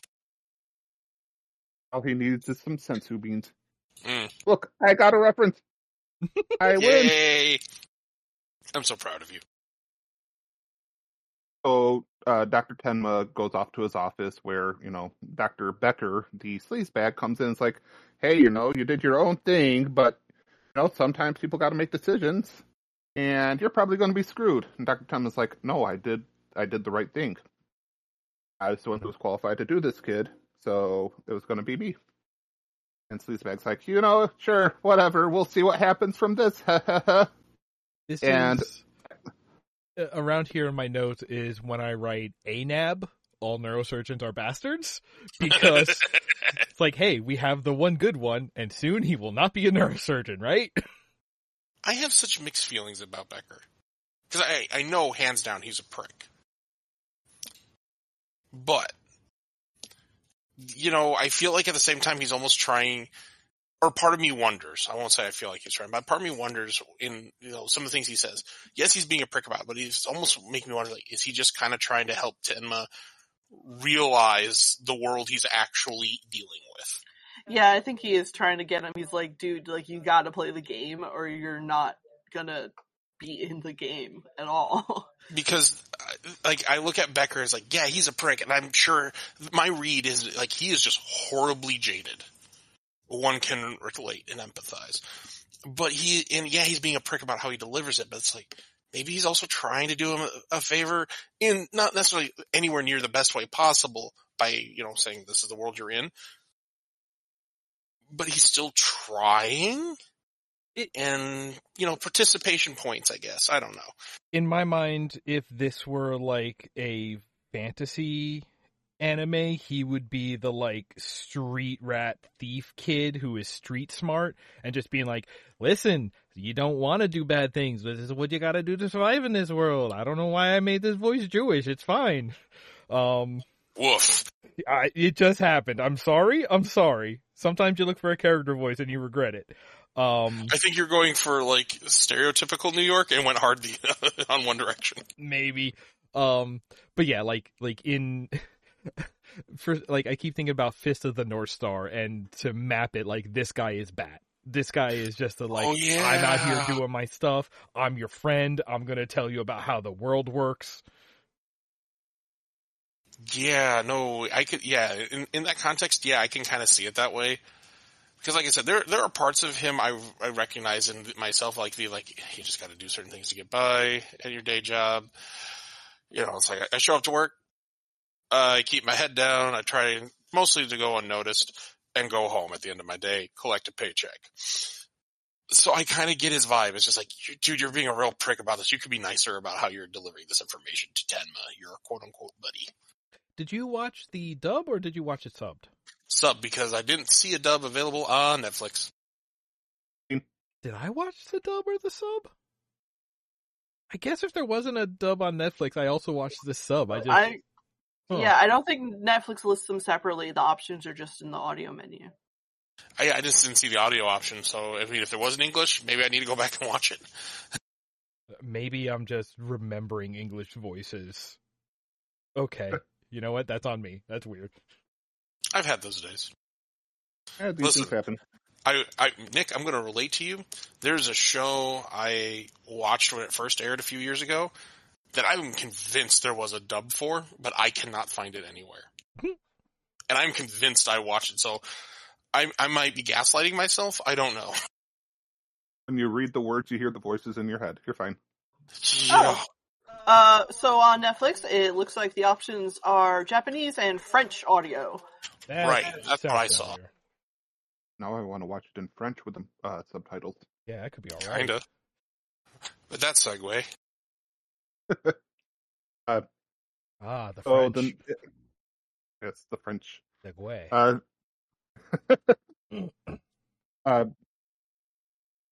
All he needs is some senzu beans. Mm. Look, I got a reference. I win. Yay! I'm so proud of you. So uh, Dr. Tenma goes off to his office where, you know, Dr. Becker, the sleazebag, comes in and is like, hey, you know, you did your own thing, but, you know, sometimes people got to make decisions, and you're probably going to be screwed. And Dr. Tenma's like, no, I did, I did the right thing. I was the one who was qualified to do this, kid, so it was going to be me. And Sleazebag's like, you know, sure, whatever, we'll see what happens from this. This And- is uh, around here in my notes is when I write ANAB, all neurosurgeons are bastards, because it's like, hey, we have the one good one, and soon he will not be a neurosurgeon, right? I have such mixed feelings about Becker. Because I, I know hands down he's a prick. But, you know, I feel like at the same time he's almost trying, or part of me wonders, I won't say I feel like he's trying, but part of me wonders in, you know, some of the things he says. Yes, he's being a prick about it, but he's almost making me wonder, like, is he just kind of trying to help Tenma realize the world he's actually dealing with? Yeah, I think he is trying to get him. He's like, dude, like you got to play the game, or you're not gonna be in the game at all. because uh, like I look at Becker as like, yeah, he's a prick, and I'm sure my read is like he is just horribly jaded. One can relate and empathize, but he and yeah, he's being a prick about how he delivers it, but it's like maybe he's also trying to do him a, a favor in not necessarily anywhere near the best way possible by you know saying this is the world you're in, but he's still trying. It- and you know participation points, I guess. I don't know. in my mind, if this were like a fantasy anime, he would be the like street rat thief kid who is street smart and just being like, listen, you don't want to do bad things. This is what you gotta do to survive in this world. I don't know why I made this voice Jewish. It's fine. Um, Woof. I, it just happened. I'm sorry. I'm sorry. Sometimes you look for a character voice and you regret it. Um, I think you're going for like stereotypical New York and went hard the, on One Direction. maybe. Um, but yeah, like like in for like I keep thinking about Fist of the North Star and to map it like this guy is Bat. This guy is just a like, Oh, I'm out here doing my stuff. I'm your friend. I'm gonna tell you about how the world works. Yeah, no, I could. Yeah, in in that context, yeah, I can kind of see it that way. Because, like I said, there there are parts of him I I recognize in myself, like the like you just got to do certain things to get by at your day job. You know, it's like I show up to work, I keep my head down, I try mostly to go unnoticed, and go home at the end of my day, collect a paycheck. So I kind of get his vibe. It's just like, dude, you're being a real prick about this. You could be nicer about how you're delivering this information to Tenma, your quote unquote buddy. Did you watch the dub or did you watch it subbed? Sub because I didn't see a dub available on Netflix. Did I watch the dub or the sub? I guess if there wasn't a dub on Netflix, I also watched the sub. I just I Huh. yeah, I don't think Netflix lists them separately. The options are just in the audio menu. I, I just didn't see the audio option, so I mean, if there was an English, maybe I need to go back and watch it. maybe I'm just remembering English voices. Okay, you know what? That's on me. That's weird. I've had those days. Yeah, these Listen. things happen. I, I, Nick, I'm going to relate to you. There's a show I watched when it first aired a few years ago that I'm convinced there was a dub for, but I cannot find it anywhere. and I'm convinced I watched it, so I, I might be gaslighting myself. I don't know. When you read the words, you hear the voices in your head. You're fine. Yeah. Uh, so on Netflix, it looks like the options are Japanese and French audio. That Right, that's what I saw. familiar. Now I want to watch it in French with the uh, subtitles. Yeah, that could be alright. Kinda. But that segue. Ah, the French. Oh, French then it's the French. segue. Uh, uh,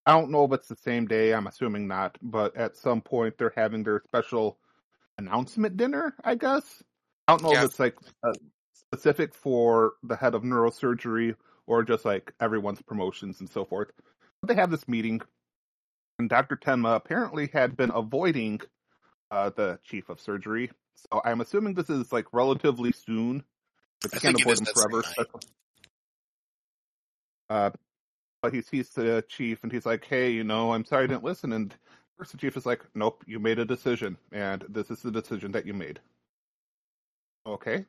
I don't know if it's the same day. I'm assuming not, but at some point they're having their special announcement dinner. I guess I don't know Yeah. if it's like uh, specific for the head of neurosurgery or just like everyone's promotions and so forth. But they have this meeting, and Dr. Tenma apparently had been avoiding uh, the chief of surgery. So I'm assuming this is like relatively soon. But I you can't think avoid is him forever. Uh, he sees the chief and he's like, "Hey, you know, I'm sorry I didn't listen." And first the chief is like, "Nope, you made a decision, and this is the decision that you made." Okay.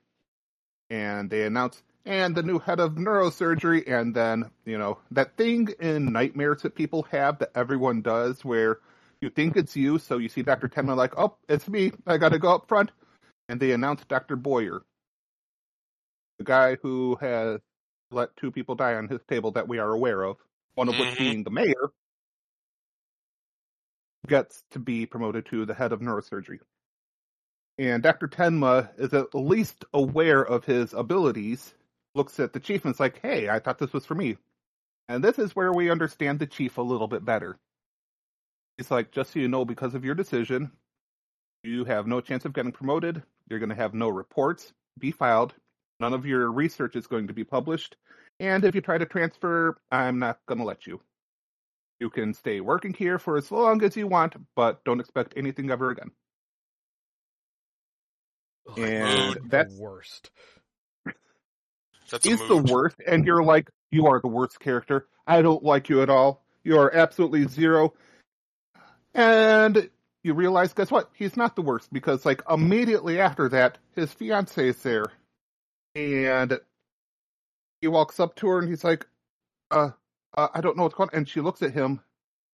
And they announce, and the new head of neurosurgery, and then you know that thing in nightmares that people have that everyone does, where you think it's you, so you see Doctor Tenma like, "Oh, it's me. I got to go up front," and they announce Doctor Boyer, the guy who has let two people die on his table that we are aware of, one of which mm-hmm. being the mayor, gets to be promoted to the head of neurosurgery. And Dr. Tenma is at least aware of his abilities, looks at the chief and is like, hey, I thought this was for me. And this is where we understand the chief a little bit better. He's like, just so you know, because of your decision, you have no chance of getting promoted. You're going to have no reports be filed. None of your research is going to be published. And if you try to transfer, I'm not going to let you. You can stay working here for as long as you want, but don't expect anything ever again. Ugh, And that's the worst. That's a He's the worst, and you're like, you are the worst character. I don't like you at all. You are absolutely zero. And you realize, guess what? He's not the worst because, like, immediately after that, his fiance is there, and he walks up to her and he's like, "Uh, uh I don't know what's going." on. And she looks at him.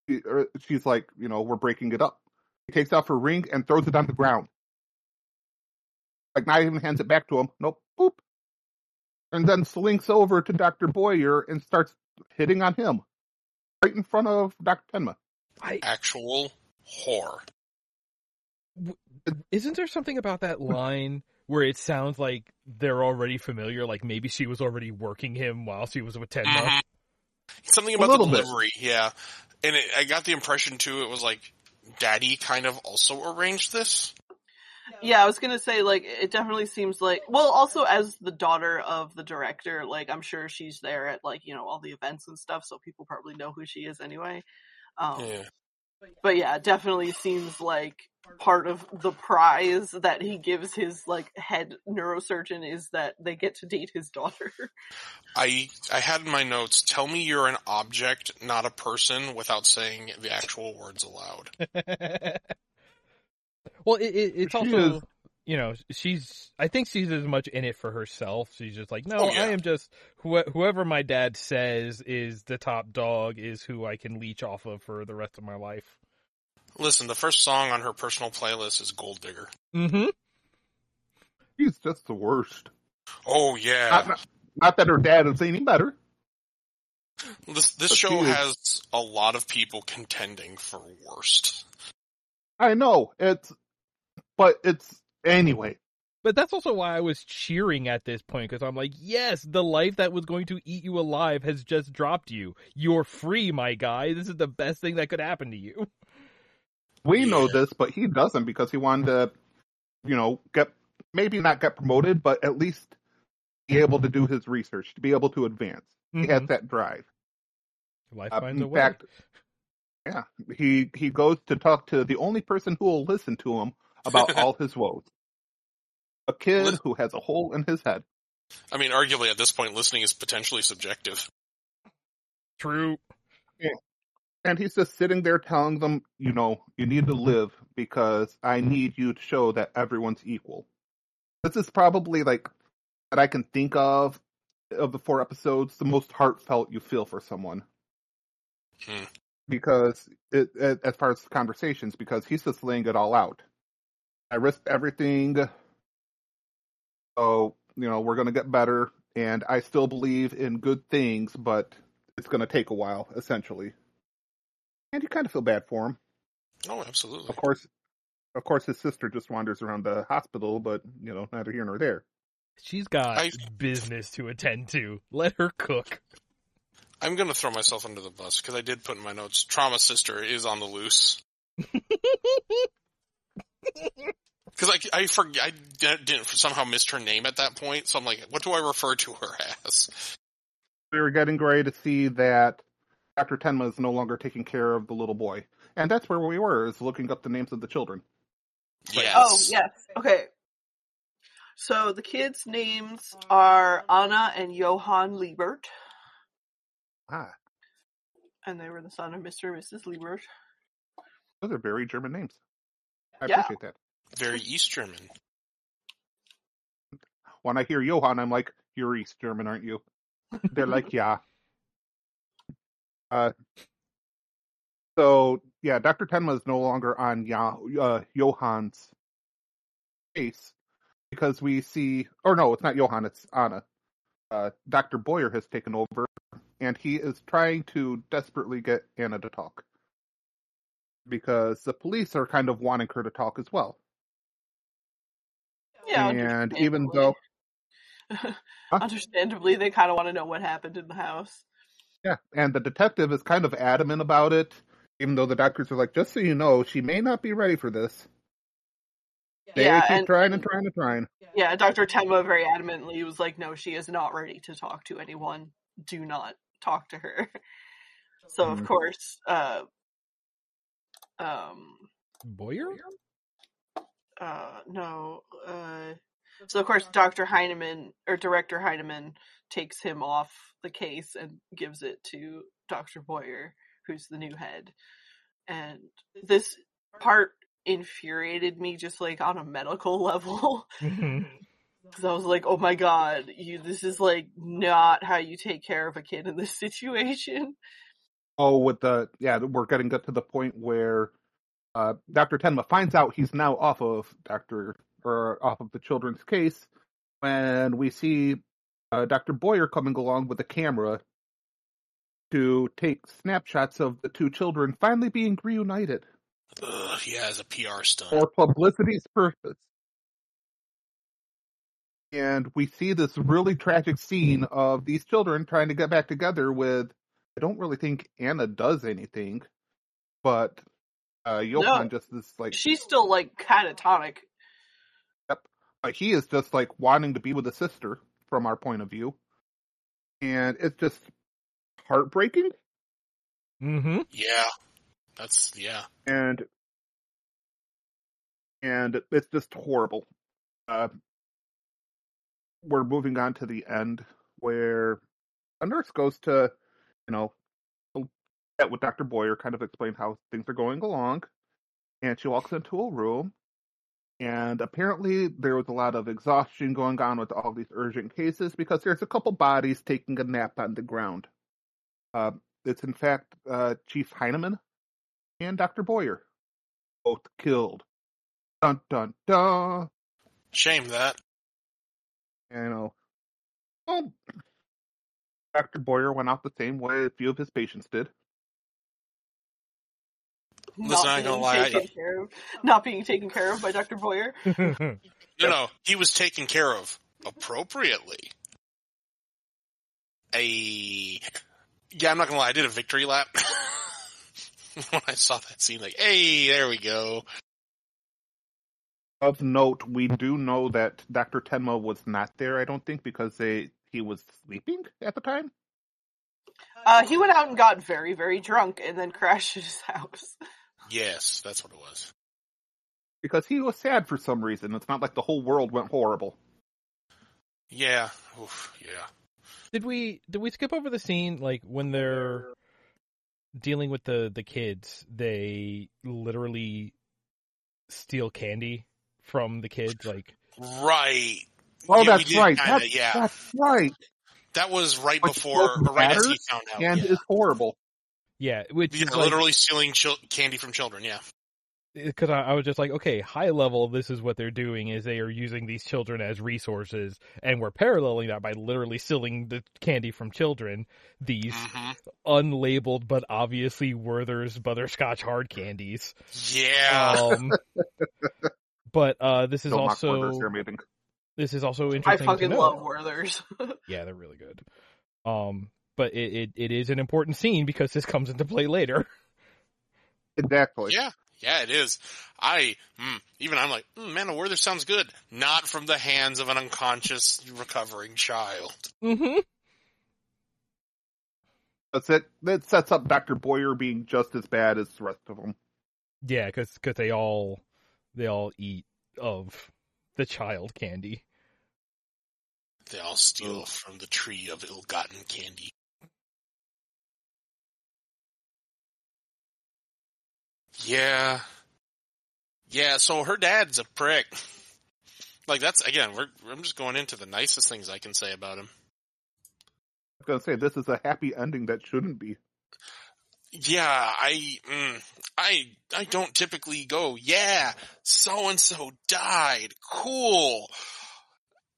She- She's like, "You know, we're breaking it up." He takes off her ring and throws it on the ground. Like, not even hands it back to him. Nope. Boop and then slinks over to Dr. Boyer and starts hitting on him right in front of Dr. Tenma. I Actual whore. isn't there something about that line where it sounds like they're already familiar? Like maybe she was already working him while she was with Tenma. Mhm. Something about the little bit. delivery, yeah. And it, I got the impression too, it was like Daddy kind of also arranged this. Yeah, I was gonna say like it definitely seems like well also as the daughter of the director, like I'm sure she's there at like, you know, all the events and stuff, so people probably know who she is anyway. Um Yeah. But yeah, definitely seems like part of the prize that he gives his like head neurosurgeon is that they get to date his daughter. I I had in my notes. Tell me you're an object, not a person, without saying the actual words aloud. well, it, it, it's also is- you know she's I think she's as much in it for herself. She's just like, no, Oh, yeah. I am just wh- whoever my dad says is the top dog is who I can leech off of for the rest of my life. Listen, the first song on her personal playlist is Gold Digger. Mm-hmm. He's just the worst. Oh yeah, Not, not, not that her dad is any better. this this but show has a lot of people contending for worst. I know it's, but it's anyway. But that's also why I was cheering at this point because I'm like, yes, the life that was going to eat you alive has just dropped you. You're free, my guy. This is the best thing that could happen to you. We know this, but he doesn't because he wanted to, you know, get maybe not get promoted, but at least be able to do his research, to be able to advance. He has that drive. Life Uh, finds a in way. fact, yeah, he he goes to talk to the only person who will listen to him about all his woes. A kid who has a hole in his head. I mean, arguably at this point, listening is potentially subjective. True. And he's just sitting there telling them, you know, you need to live because I need you to show that everyone's equal. This is probably like that I can think of of the four episodes, the most heartfelt you feel for someone. Hmm. Because it, it, as far as conversations, because he's just laying it all out. I risked everything. So, you know, we're going to get better. And I still believe in good things, but it's going to take a while, essentially. And you kind of feel bad for him. Oh, absolutely. Of course, of course, his sister just wanders around the hospital, but you know, neither here nor there. She's got I- business to attend to. Let her cook. I'm gonna throw myself under the bus because I did put in my notes. Trauma sister is on the loose. Because I I forg I didn't somehow missed her name at that point, so I'm like, what do I refer to her as? We were getting ready to see that Dr. Tenma is no longer taking care of the little boy, and that's where we were, is looking up the names of the children. Yes. Oh, yes. Okay. So the kids' names are Anna and Johann Liebert, Ah, and they were the son of Mr. and Mrs. Liebert. those are very German names. I Yeah. appreciate that. Very East German. When I hear Johann, I'm like, "You're East German, aren't you?" They're like, "Yeah." Uh, so yeah, Dr. Tenma is no longer on ya- uh, Johann's case because we see, or no, it's not Johann, it's Anna. Uh, Dr. Boyer has taken over, and he is trying to desperately get Anna to talk because the police are kind of wanting her to talk as well. Yeah, and even though, Huh? understandably, they kind of want to know what happened in the house. yeah, and the detective is kind of adamant about it, even though the doctors are like, just so you know, she may not be ready for this. They yeah, keep and, trying and trying and trying. yeah, Dr. Tenma very adamantly was like, "No, she is not ready to talk to anyone. Do not talk to her." So of Mhm. course, uh, um, Boyer? uh, no, uh, so of course, Dr. Heinemann or Director Heinemann takes him off the case and gives it to Dr. Boyer, who's the new head. And this part infuriated me just like on a medical level. Because I was like, oh my god, you this is like not how you take care of a kid in this situation. Oh, with the yeah, we're getting to the point where uh, Dr. Tenma finds out he's now off of Dr. or off of the children's case when we see uh, Dr. Boyer coming along with a camera to take snapshots of the two children finally being reunited Ugh, yeah, as a PR stunt. for publicity's purpose. And we see this really tragic scene of these children trying to get back together with I don't really think Anna does anything, but uh Johann just is like She's still like catatonic. uh, he is just like wanting to be with a sister from our point of view. And it's just heartbreaking. Mhm. Yeah. That's yeah. and and it's just horrible. Uh, we're moving on to the end where a nurse goes to, you know, get with Dr. Boyer, kind of explain how things are going along, and she walks into a room, and apparently there was a lot of exhaustion going on with all these urgent cases because there's a couple bodies taking a nap on the ground. Uh, it's in fact uh, Chief Heinemann and Dr. Boyer, both killed. Dun dun dun. Shame that. You know, well, Dr. Boyer went out the same way a few of his patients did. Listen, I ain't gonna being lie, I- taken care of, not being taken care of by Dr. Boyer. No, no, he was taken care of appropriately. A yeah, I'm not gonna lie, I did a victory lap when I saw that scene. Like, hey, there we go. Of note, we do know that Dr. Tenma was not there, I don't think, because they he was sleeping at the time. Uh, he went out and got very, very drunk and then crashed at his house. Yes, that's what it was. Because he was sad for some reason. It's not like the whole world went horrible. Yeah, Oof, yeah. Did we did we skip over the scene like when they're dealing with the the kids? They literally steal candy from the kids. Like, Right. Oh, Yeah, that's right. kinda, that's, yeah. that's right. That was right Which before, right as he found out. And yeah. is horrible. yeah, which Yeah, is like, literally stealing chil- candy from children. Yeah. because I, I was just like, okay, high level, this is what they're doing is they are using these children as resources, and we're paralleling that by literally stealing the candy from children. These hmm unlabeled but obviously Werther's butterscotch hard candies. Yeah. Um, but uh, this is Don't also brothers, they're amazing. This is also interesting. I fucking to know. love Werther's. Yeah, they're really good. Um, but it, it, it is an important scene because this comes into play later. Exactly. yeah. Yeah, it is. I, mm, even I'm like, mm, man, a Werther sounds good. Not from the hands of an unconscious recovering child. Mm-hmm. That's it. That sets up Dr. Boyer being just as bad as the rest of them. Yeah, because they all they all eat of the child candy. They all steal from the tree of ill-gotten candy. Yeah. Yeah, so her dad's a prick. Like that's again, we're I'm just going into the nicest things I can say about him. I was gonna say this is a happy ending that shouldn't be. Yeah, I mm, I I don't typically go, yeah, so and so died. Cool.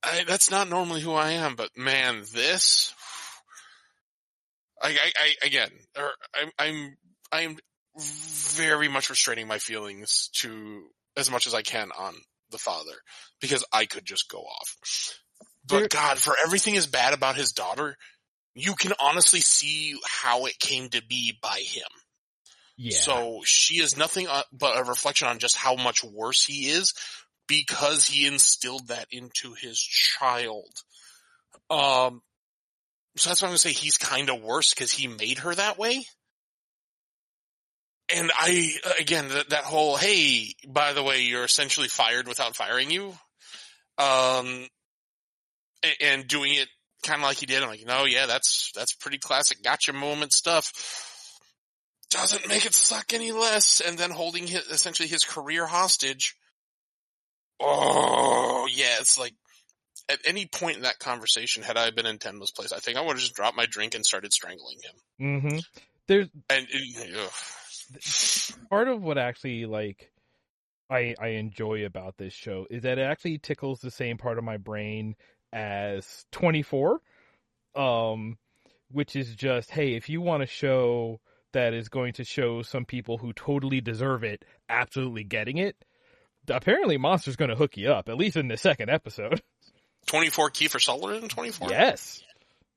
I, that's not normally who I am, but man, this I I, I again, or I'm I'm I'm very much restraining my feelings to as much as I can on the father because I could just go off. But There- God, for everything is bad about his daughter, you can honestly see how it came to be by him. Yeah. So she is nothing uh, but a reflection on just how much worse he is because he instilled that into his child. Um, so that's why I'm gonna say he's kind of worse because he made her that way. And I, again, that, that whole, hey, by the way, you're essentially fired without firing you. Um, and doing it kind of like he did. I'm like, no, yeah, that's, that's pretty classic gotcha moment stuff. Doesn't make it suck any less. And then holding his, essentially his career hostage. Oh, yeah, it's like, at any point in that conversation, had I been in Tenma's place, I think I would have just dropped my drink and started strangling him. mm-hmm. There's And, part of what actually like I I enjoy about this show is that it actually tickles the same part of my brain as 24 um which is just hey if you want a show that is going to show some people who totally deserve it absolutely getting it apparently monster's going to hook you up at least in the second episode 24 Kiefer Sutherland in 24? yes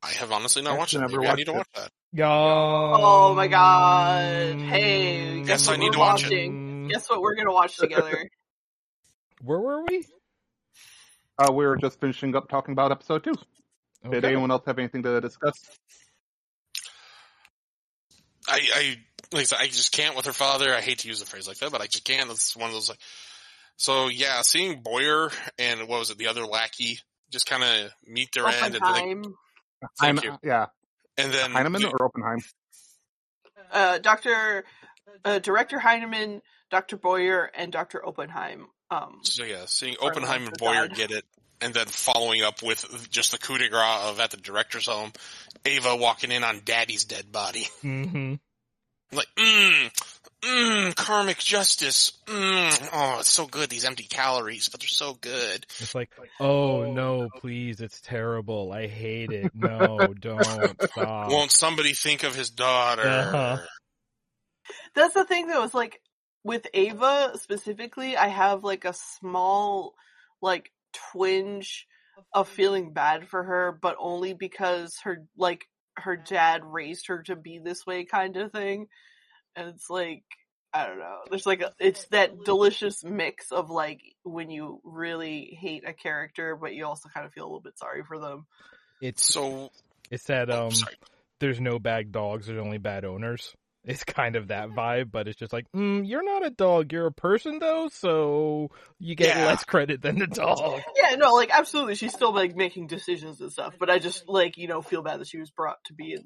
I have honestly not I've watched it. never I need to watch that. oh Oh my god. Hey, guess Guess I what need we're to watch it. Guess what we're gonna watch together? where were we Uh, we were just finishing up talking about episode two. Did anyone else have anything to discuss? I, I like I said, I just can't with her father. I hate to use a phrase like that, but I just can't. It's one of those like. So yeah, seeing Boyer and what was it, the other lackey, just kind of meet their end, and then they, Oppenheim, thank Heim- you, Yeah, and then Heinemann the- or Oppenheim? uh, Doctor, uh, Director Heinemann, Doctor Boyer, and Doctor Oppenheim. Um, So yeah, seeing Or Oppenheim and Boyer dad. get it, and then following up with just the coup de grace of at the director's home, Ava walking in on Daddy's dead body, Mm-hmm. like, mmm, mmm, karmic justice, mmm, oh, it's so good. These empty calories, but they're so good. It's like, oh no, please, it's terrible. I hate it. No, don't stop. Won't somebody think of his daughter? Uh-huh. that's the thing though. Is like with Ava specifically, I have like a small like twinge of feeling bad for her, but only because her like her dad raised her to be this way, kind of thing. And it's like I don't know. There's like a, it's that delicious mix of like when you really hate a character, but you also kind of feel a little bit sorry for them. It's So, it's that oh, um. There's no bad dogs. There's only bad owners. It's kind of that vibe, but it's just like, mm, you're not a dog. You're a person though, so you get Yeah. less credit than the dog. Yeah, no, like absolutely, she's still like making decisions and stuff. But I just like you know feel bad that she was brought to be uh,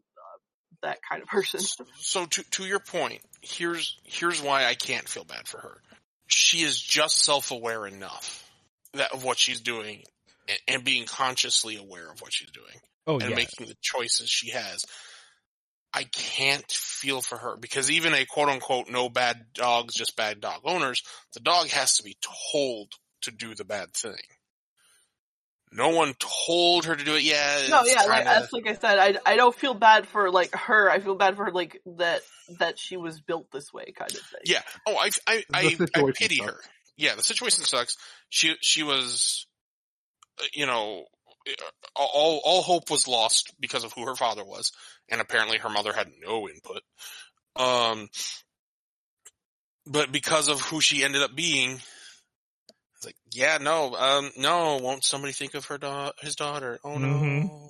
that kind of person. So to to your point, here's here's why I can't feel bad for her. She is just self aware enough that of what she's doing and, and being consciously aware of what she's doing Oh and yeah, making the choices she has. I can't feel for her because even a quote unquote no bad dogs, just bad dog owners, the dog has to be told to do the bad thing. No one told her to do it. yet. No, it's yeah, like, kinda- that's like I said, I I don't feel bad for like her. I feel bad for like that that she was built this way, kind of thing. Yeah. Oh, I I I, I pity sucks. her. Yeah, the situation sucks. She she was, uh, you know, uh, all all hope was lost because of who her father was, and apparently her mother had no input. Um, but because of who she ended up being, it's like, yeah, no, um, no, won't somebody think of her da- his daughter? Oh no. Mhm.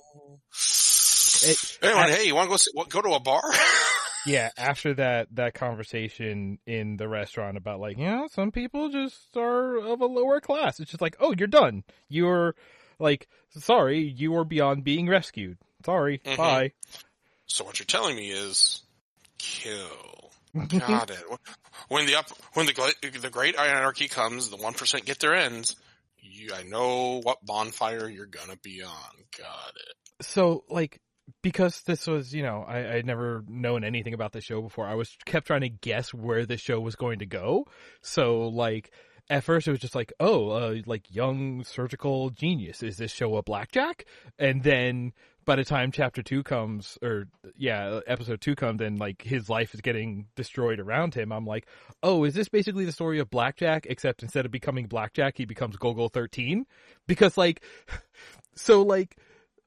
It- anyway, I- hey, you want to go see, what, go to a bar? yeah. After that that conversation in the restaurant about like, you know, some people just are of a lower class. It's just like, oh, you're done. You're like, sorry, you are beyond being rescued. Sorry, Mhm. bye. So what you're telling me is kill. Got it. When the up, when the the great anarchy comes, the one percent get their ends. You, I know what bonfire you're gonna be on. Got it. so like because this was you know I I'd never known anything about the show before. I was kept trying to guess where the show was going to go. So like at first it was just like oh uh, like young surgical genius is this show a Black Jack? And then by the time chapter two comes or yeah episode two comes and like his life is getting destroyed around him, I'm like oh is this basically the story of Black Jack except instead of becoming Black Jack he becomes Golgo thirteen because like so like.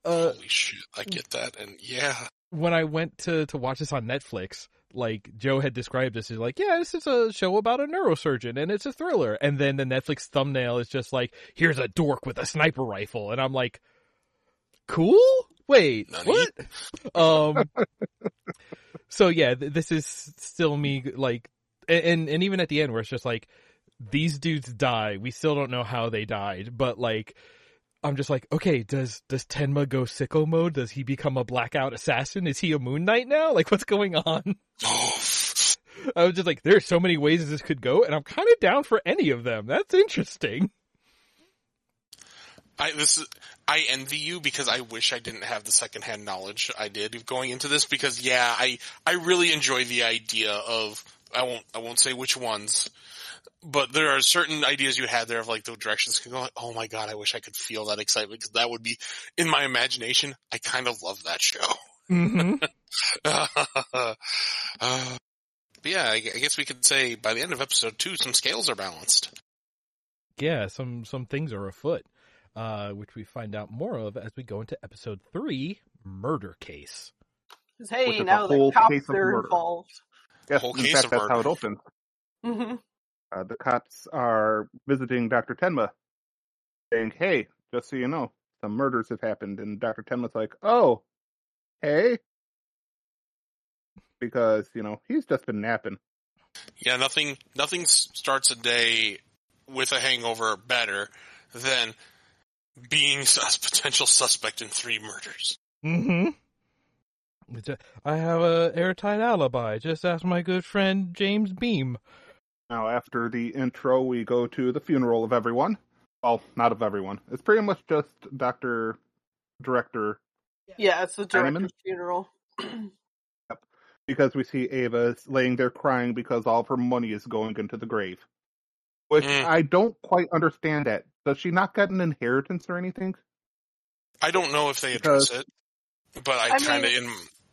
Uh, Holy shit! I get that, and yeah, when I went to to watch this on Netflix, like Joe had described this as like, yeah, this is a show about a neurosurgeon and it's a thriller. And then the Netflix thumbnail is just like, here's a dork with a sniper rifle, and I'm like, cool. Wait, Nani? what? Um. so yeah, th- this is still me like, and and even at the end where it's just like, these dudes die. We still don't know how they died, but like. I'm just like, okay, does does Tenma go sicko mode? Does he become a blackout assassin? Is he a Moon Knight now? Like, what's going on? I was just like, there's so many ways this could go, and I'm kind of down for any of them. That's interesting. I this is I envy you because I wish I didn't have the secondhand knowledge I did going into this because yeah, I I really enjoy the idea of I won't I won't say which ones, but there are certain ideas you had there of like the directions can go. Like, oh my god, I wish I could feel that excitement because that would be in my imagination. I kind of love that show. Mm-hmm. uh, but yeah, I, I guess we could say by the end of episode two, some scales are balanced. yeah, some some things are afoot, uh, which we find out more of as we go into episode three, murder case. 'Cause, hey, Which now the cops case are murder. involved. Yes, whole in case fact, of that's how it murder. opens. hmm Uh, the cops are visiting Dr. Tenma, saying, "Hey, just so you know, some murders have happened." And Dr. Tenma's like, "Oh, hey." because you know he's just been napping. Yeah, nothing nothing starts a day with a hangover better than being a potential suspect in three murders. Mm-hmm. I have a airtight alibi. Just ask my good friend James Beam. Now, after the intro, we go to the funeral of everyone. Well, not of everyone. It's pretty much just Doctor Director Yeah, it's the Heinemann? director's funeral. yep. because we see Ava laying there crying because all of her money is going into the grave. Which Mm. I don't quite understand. That does she not get an inheritance or anything? I don't know if they address Because- it, but I, I kind of in.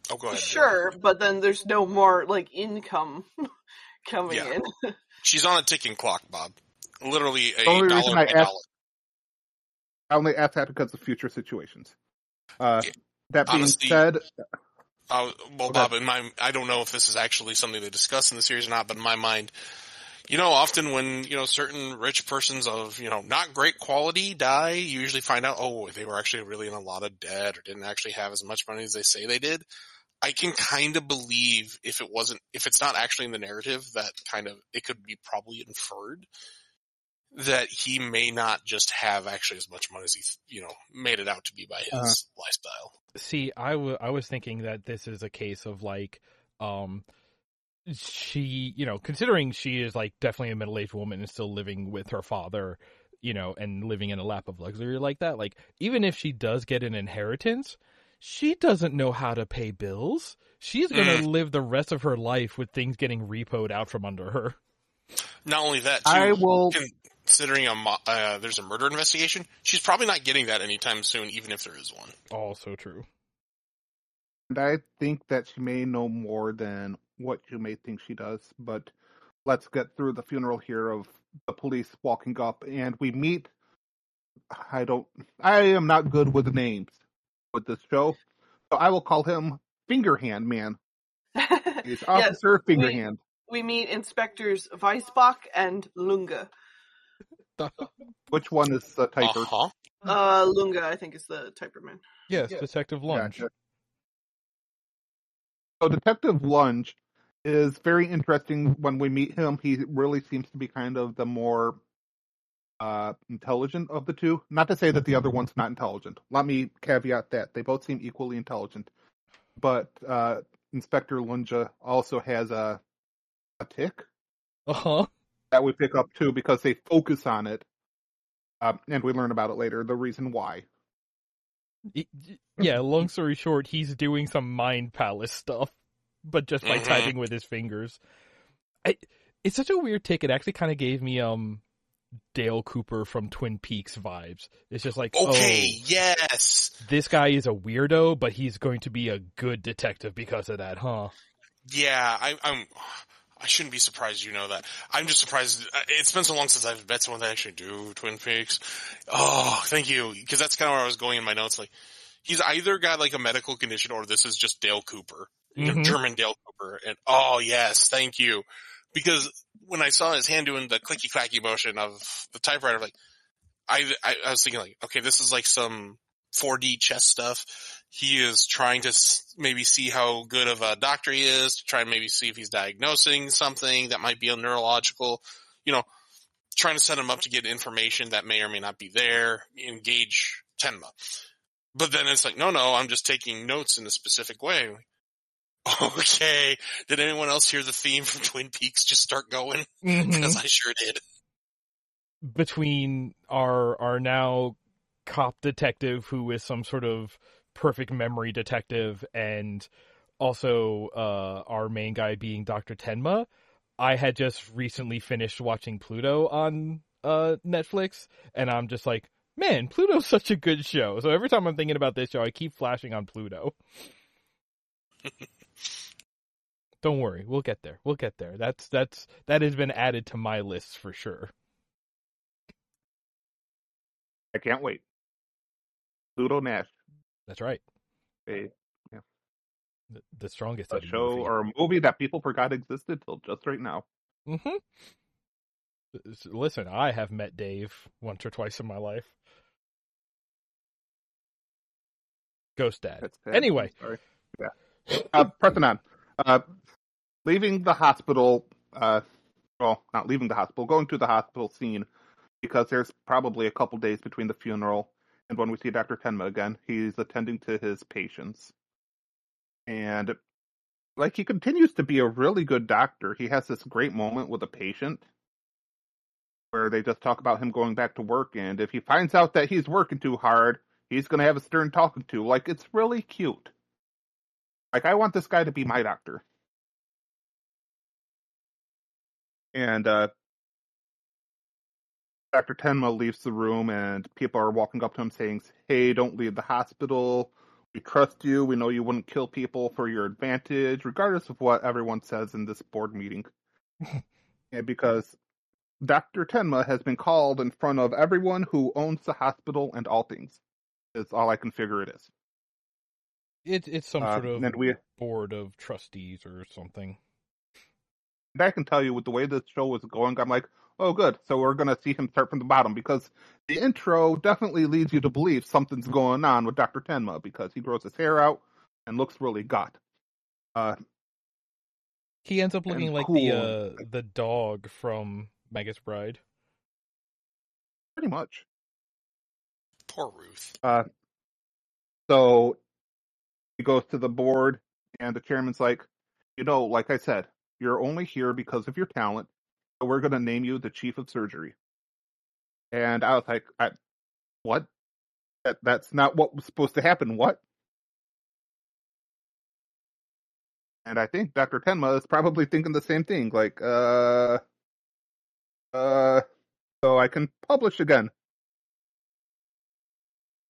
Oh, go ahead. Sure, but then there's no more like income coming Yeah. in. She's on a ticking clock, Bob. Literally a The only reason dollar I by asked- dollar. I only ask that because of future situations. Uh, Yeah. that being Honestly, said, Uh, well, Okay. Bob, in my, I don't know if this is actually something they discuss in the series or not, but in my mind, you know, often when, you know, certain rich persons of, you know, not great quality die, you usually find out, oh, they were actually really in a lot of debt or didn't actually have as much money as they say they did. I can kind of believe if it wasn't, if it's not actually in the narrative, that kind of, it could be probably inferred that he may not just have actually as much money as he, you know, made it out to be by his Uh-huh. lifestyle. See, I wa- I was thinking that this is a case of like, um, she, you know, considering she is like definitely a middle aged woman and still living with her father, you know, and living in a lap of luxury like that, like, even if she does get an inheritance, she doesn't know how to pay bills. She's gonna live the rest of her life with things getting repoed out from under her. Not only that, too, I will. considering a mo- uh, there's a murder investigation, she's probably not getting that anytime soon, even if there is one. Also true. And I think that she may know more than what you may think she does, but let's get through the funeral here of the police walking up and we meet I don't I am not good with names with this show. So I will call him Fingerhand Man. He's yes, Officer Fingerhand. we meet inspectors Weisbach and Lunga. Which one is the typer? Uh-huh. Uh, Lunga, I think, is the typer man. Yes, Yeah. Detective Lunge. Gotcha. So Detective Lunge is very interesting when we meet him. He really seems to be kind of the more uh, intelligent of the two. Not to say that the other one's not intelligent. Let me caveat that. They both seem equally intelligent. But uh, Inspector Lunge also has a a tick Uh huh. that we pick up too because they focus on it. Uh, and we learn about it later, the reason why. Yeah, long story short, he's doing some mind palace stuff, but just by Mhm. typing with his fingers. I, it's such a weird take. It actually kind of gave me um Dale Cooper from Twin Peaks vibes. It's just like, Okay, oh, yes. this guy is a weirdo, but he's going to be a good detective because of that, huh? Yeah, I, I'm. I shouldn't be surprised you know that. I'm just surprised. uh, It's been so long since I've met someone that actually do Twin Peaks. Oh, thank you. Because that's kind of where I was going in my notes. Like, he's either got like a medical condition or this is just Dale Cooper, you know, Mhm. German Dale Cooper. And oh yes, thank you. Because when I saw his hand doing the clicky clacky motion of the typewriter, like, I, I, I was thinking like, okay, this is like some 4D chess stuff. He is trying to maybe see how good of a doctor he is to try and maybe see if he's diagnosing something that might be a neurological, you know, trying to set him up to get information that may or may not be there, engage Tenma. But then it's like, no, no, I'm just taking notes in a specific way. Okay. Did anyone else hear the theme from Twin Peaks just start going? Mhm. Because I sure did. Between our our now cop detective who is some sort of perfect memory detective and also uh our main guy being Dr. Tenma, I had just recently finished watching Pluto on uh Netflix and I'm just like, man, Pluto's such a good show. So every time I'm thinking about this show, I keep flashing on Pluto. Don't worry, we'll get there. We'll get there. That's that's that has been added to my list for sure. I can't wait. Pluto Nash, That's right. a, The, the strongest a show Murphy. or a movie that people forgot existed till just right now. Mm-hmm. Listen, I have met Dave once or twice in my life. Ghost Dad. That's. Anyway. Sorry. Yeah. Uh, pressing on. Uh, leaving the hospital, uh, well, not leaving the hospital, going to the hospital scene because there's probably a couple days between the funeral and when we see Dr. Tenma again. He's attending to his patients. And like he continues to be a really good doctor. He has this great moment with a patient where they just talk about him going back to work and if he finds out that he's working too hard, he's going to have a stern talking to. Like it's really cute. Like I want this guy to be my doctor. And uh Dr. Tenma leaves the room and people are walking up to him saying, Hey, don't leave the hospital. We trust you. We know you wouldn't kill people for your advantage, regardless of what everyone says in this board meeting. and because Dr. Tenma has been called in front of everyone who owns the hospital and all things. Is all I can figure it is. It's it's some Uh, sort of and we board of trustees or something. And I can tell you with the way this show was going, I'm like, oh, good. So we're going to see him start from the bottom because the intro definitely leads you to believe something's going on with Dr. Tenma because he grows his hair out and looks really got. Uh, He ends up looking like cool. the uh the dog from Magus Bride. pretty much. Poor Ruth. Uh, so he goes to the board, and the chairman's like, you know, like I said, you're only here because of your talent, so we're going to name you the chief of surgery. And I was like, I, what? That that's not what was supposed to happen. What? And I think Dr. Tenma is probably thinking the same thing. Like, uh, uh, so I can publish again.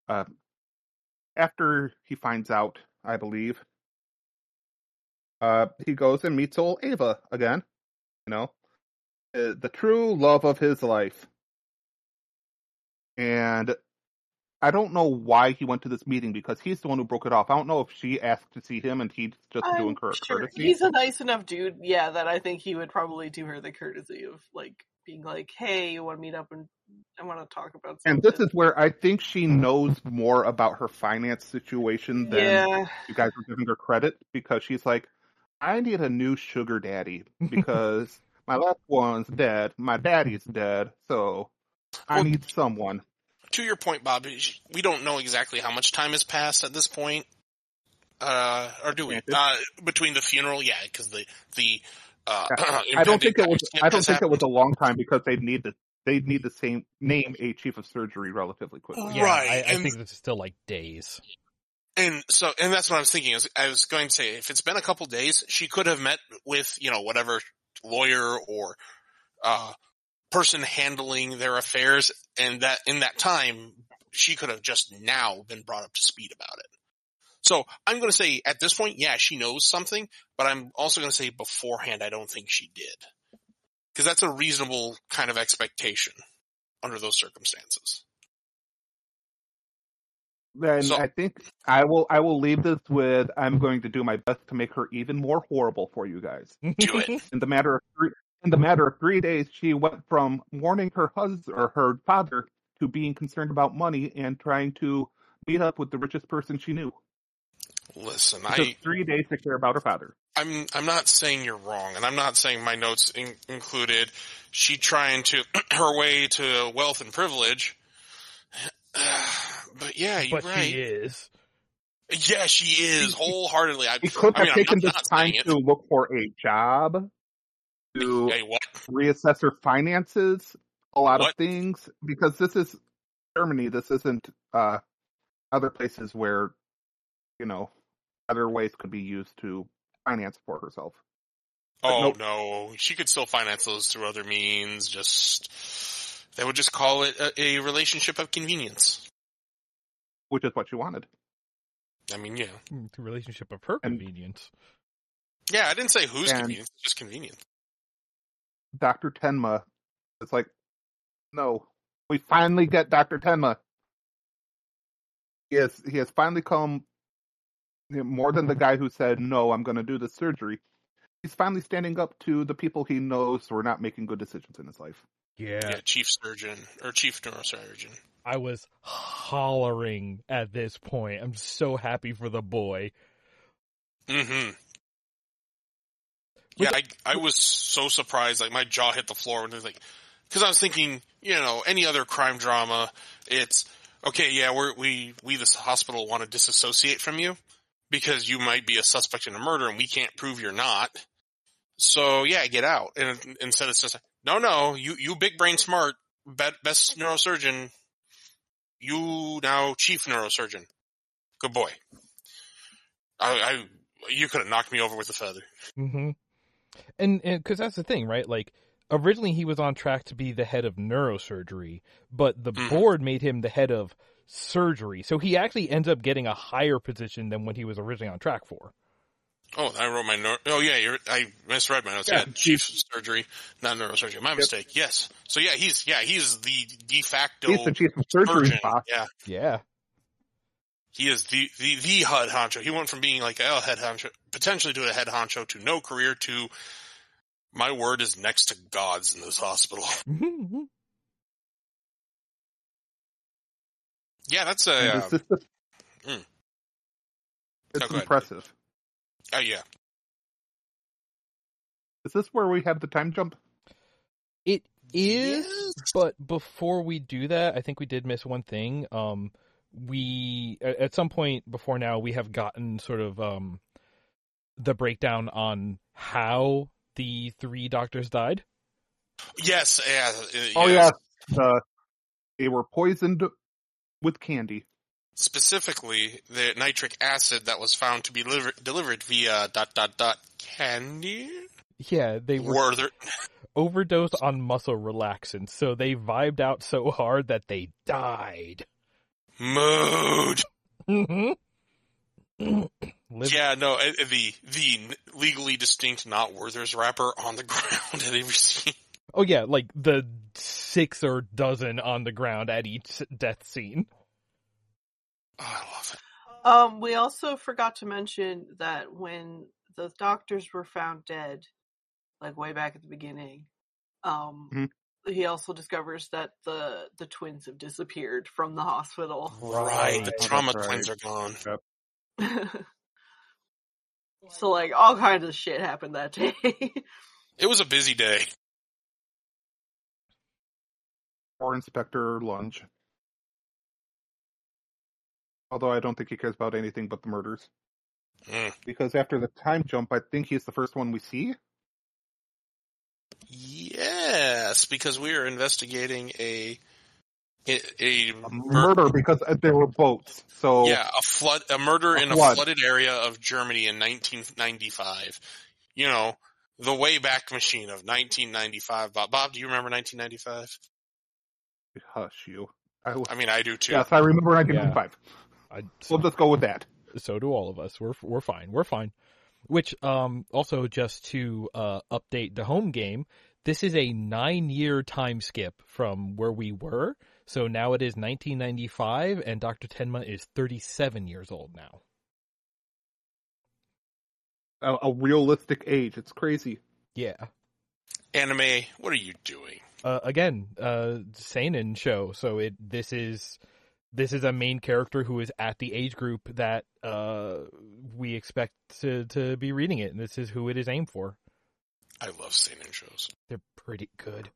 Uh, after he finds out, I believe, uh, he goes and meets old Ava again. You know, uh, the true love of his life. And I don't know why he went to this meeting because he's the one who broke it off. I don't know if she asked to see him and he's just doing her sure courtesy. he's a nice enough dude, yeah, that I think he would probably do her the courtesy of like being like, "Hey, you want to meet up and I want to talk about something." And this is where I think she knows more about her finance situation than yeah, you guys are giving her credit because she's like, I need a new sugar daddy because my last one's dead, my daddy's dead, so I Well- need someone. To your point, Bob, we don't know exactly how much time has passed at this point. Uh, or do we? Uh, between the funeral, yeah, because the the uh, I don't think it was. I don't has think it was a long time because they need to. They need the same name a chief of surgery relatively quickly. Yeah, Right, I, I and- think it's still like days. And so, and that's what I was thinking. Is I was going to say, if it's been a couple days, she could have met with you know whatever lawyer or uh, person handling their affairs, and that in that time, she could have just now been brought up to speed about it. So I'm going to say at this point, yeah, she knows something, but I'm also going to say beforehand, I don't think she did, because that's a reasonable kind of expectation under those circumstances. Then So- I think I will. I will leave this with. I'm going to do my best to make her even more horrible for you guys. Do it. In the matter of three, in the matter of three days, she went from warning her husband or her father to being concerned about money and trying to meet up with the richest person she knew. Listen, It took I three days to care about her father. I'm I'm not saying you're wrong, and I'm not saying my notes in, included she trying to her way to wealth and privilege. But yeah, you're but right. she is. Yeah, she is wholeheartedly. I, He could I have mean, taken this time to look for a job, to Hey, what? reassess her finances, a lot What? of things, because this is Germany. This isn't uh, other places where, you know, other ways could be used to finance for herself. Oh nope. no, she could still finance those through other means. Just they would just call it a, a relationship of convenience. Which is what she wanted. I mean, yeah, Hmm, The relationship of her And- convenience. yeah. I didn't say who's And- convenience, just convenience. Dr. Tenma it's like, no, we finally get Dr. Tenma. He has, he has finally come you know, more than the guy who said, no, I'm going to do this surgery. He's finally standing up to the people he knows who are not making good decisions in his life. Yeah. Yeah, chief surgeon or chief neurosurgeon. I was hollering at this point. I'm so happy for the boy. Mm-hmm. Yeah, I, I was so surprised. Like my jaw hit the floor when they like, because I was thinking, you know, any other crime drama, it's okay. Yeah, we're, we we this hospital want to disassociate from you because you might be a suspect in a murder and we can't prove you're not. So yeah, get out. And instead, it's just no, no, you you big brain smart, best neurosurgeon. You now chief neurosurgeon. Good boy. I, I you could have knocked me over with a feather. Mm-hmm. And because that's the thing, right? Like originally he was on track to be the head of neurosurgery, but the Mhm. board made him the head of surgery. So he actually ends up getting a higher position than what he was originally on track for. Oh, I wrote my note. Oh yeah, you're, I misread my notes. Yeah. Yeah, chief surgery, not neurosurgery. My mistake. Yes. So yeah, he's yeah he's the de facto He's the chief of surgery surgeon. boss. Yeah, Yeah. he is the the the head honcho. He went from being like a head honcho, potentially to a head honcho, to no career, to my word is next to God's in this hospital. Yeah, that's a uh, it's, just- mm. it's Oh, impressive. oh yeah. Is this where we have the time jump? It is, Yes. but before we do that, I think we did miss one thing. Um, we at at some point before now we have gotten sort of um the breakdown on how the three doctors died. Yes, yeah. uh, Oh yeah, the, they were poisoned with candy. Specifically, the nitric acid that was found to be deliver- delivered via dot dot dot candy. Yeah, they were Were there? overdosed on muscle relaxants, so they vibed out so hard that they died. Mood. Mm-hmm. Yeah, no, uh, the the legally distinct not Werther's wrapper on the ground at every scene. Oh yeah, like the six or dozen on the ground at each death scene. Oh, I love it. Um, we also forgot to mention that when the doctors were found dead, like way back at the beginning, um, Mhm. he also discovers that the the twins have disappeared from the hospital. Right, the Oh, trauma that's twins are gone. Yep. so like all kinds of shit happened that day. It was a busy day. Or Inspector Lunge. Although I don't think he cares about anything but the murders. Mm. Because after the time jump, I think he's the first one we see. Yes, because we are investigating a a, a A mur- murder because uh, there were boats. So yeah, a flood, a murder A in a flooded area of Germany in 1995. You know, the Wayback Machine of 1995. Bob, Bob, do you remember 1995? Hush you. I, I mean, I do too. yes, I remember 1995. I, so, We'll just go with that. so do all of us. We're we're fine. We're fine. Which um also just to uh update the home game, this is a nine year time skip from where we were. So now it is 1995, and Dr. Tenma is 37 years old now. A, a realistic age. It's crazy. Yeah. Anime, what are you doing? Uh, again, uh, seinen show. So it this is this is a main character who is at the age group that uh, we expect to to be reading it, and this is who it is aimed for. I love seinen shows. They're pretty good.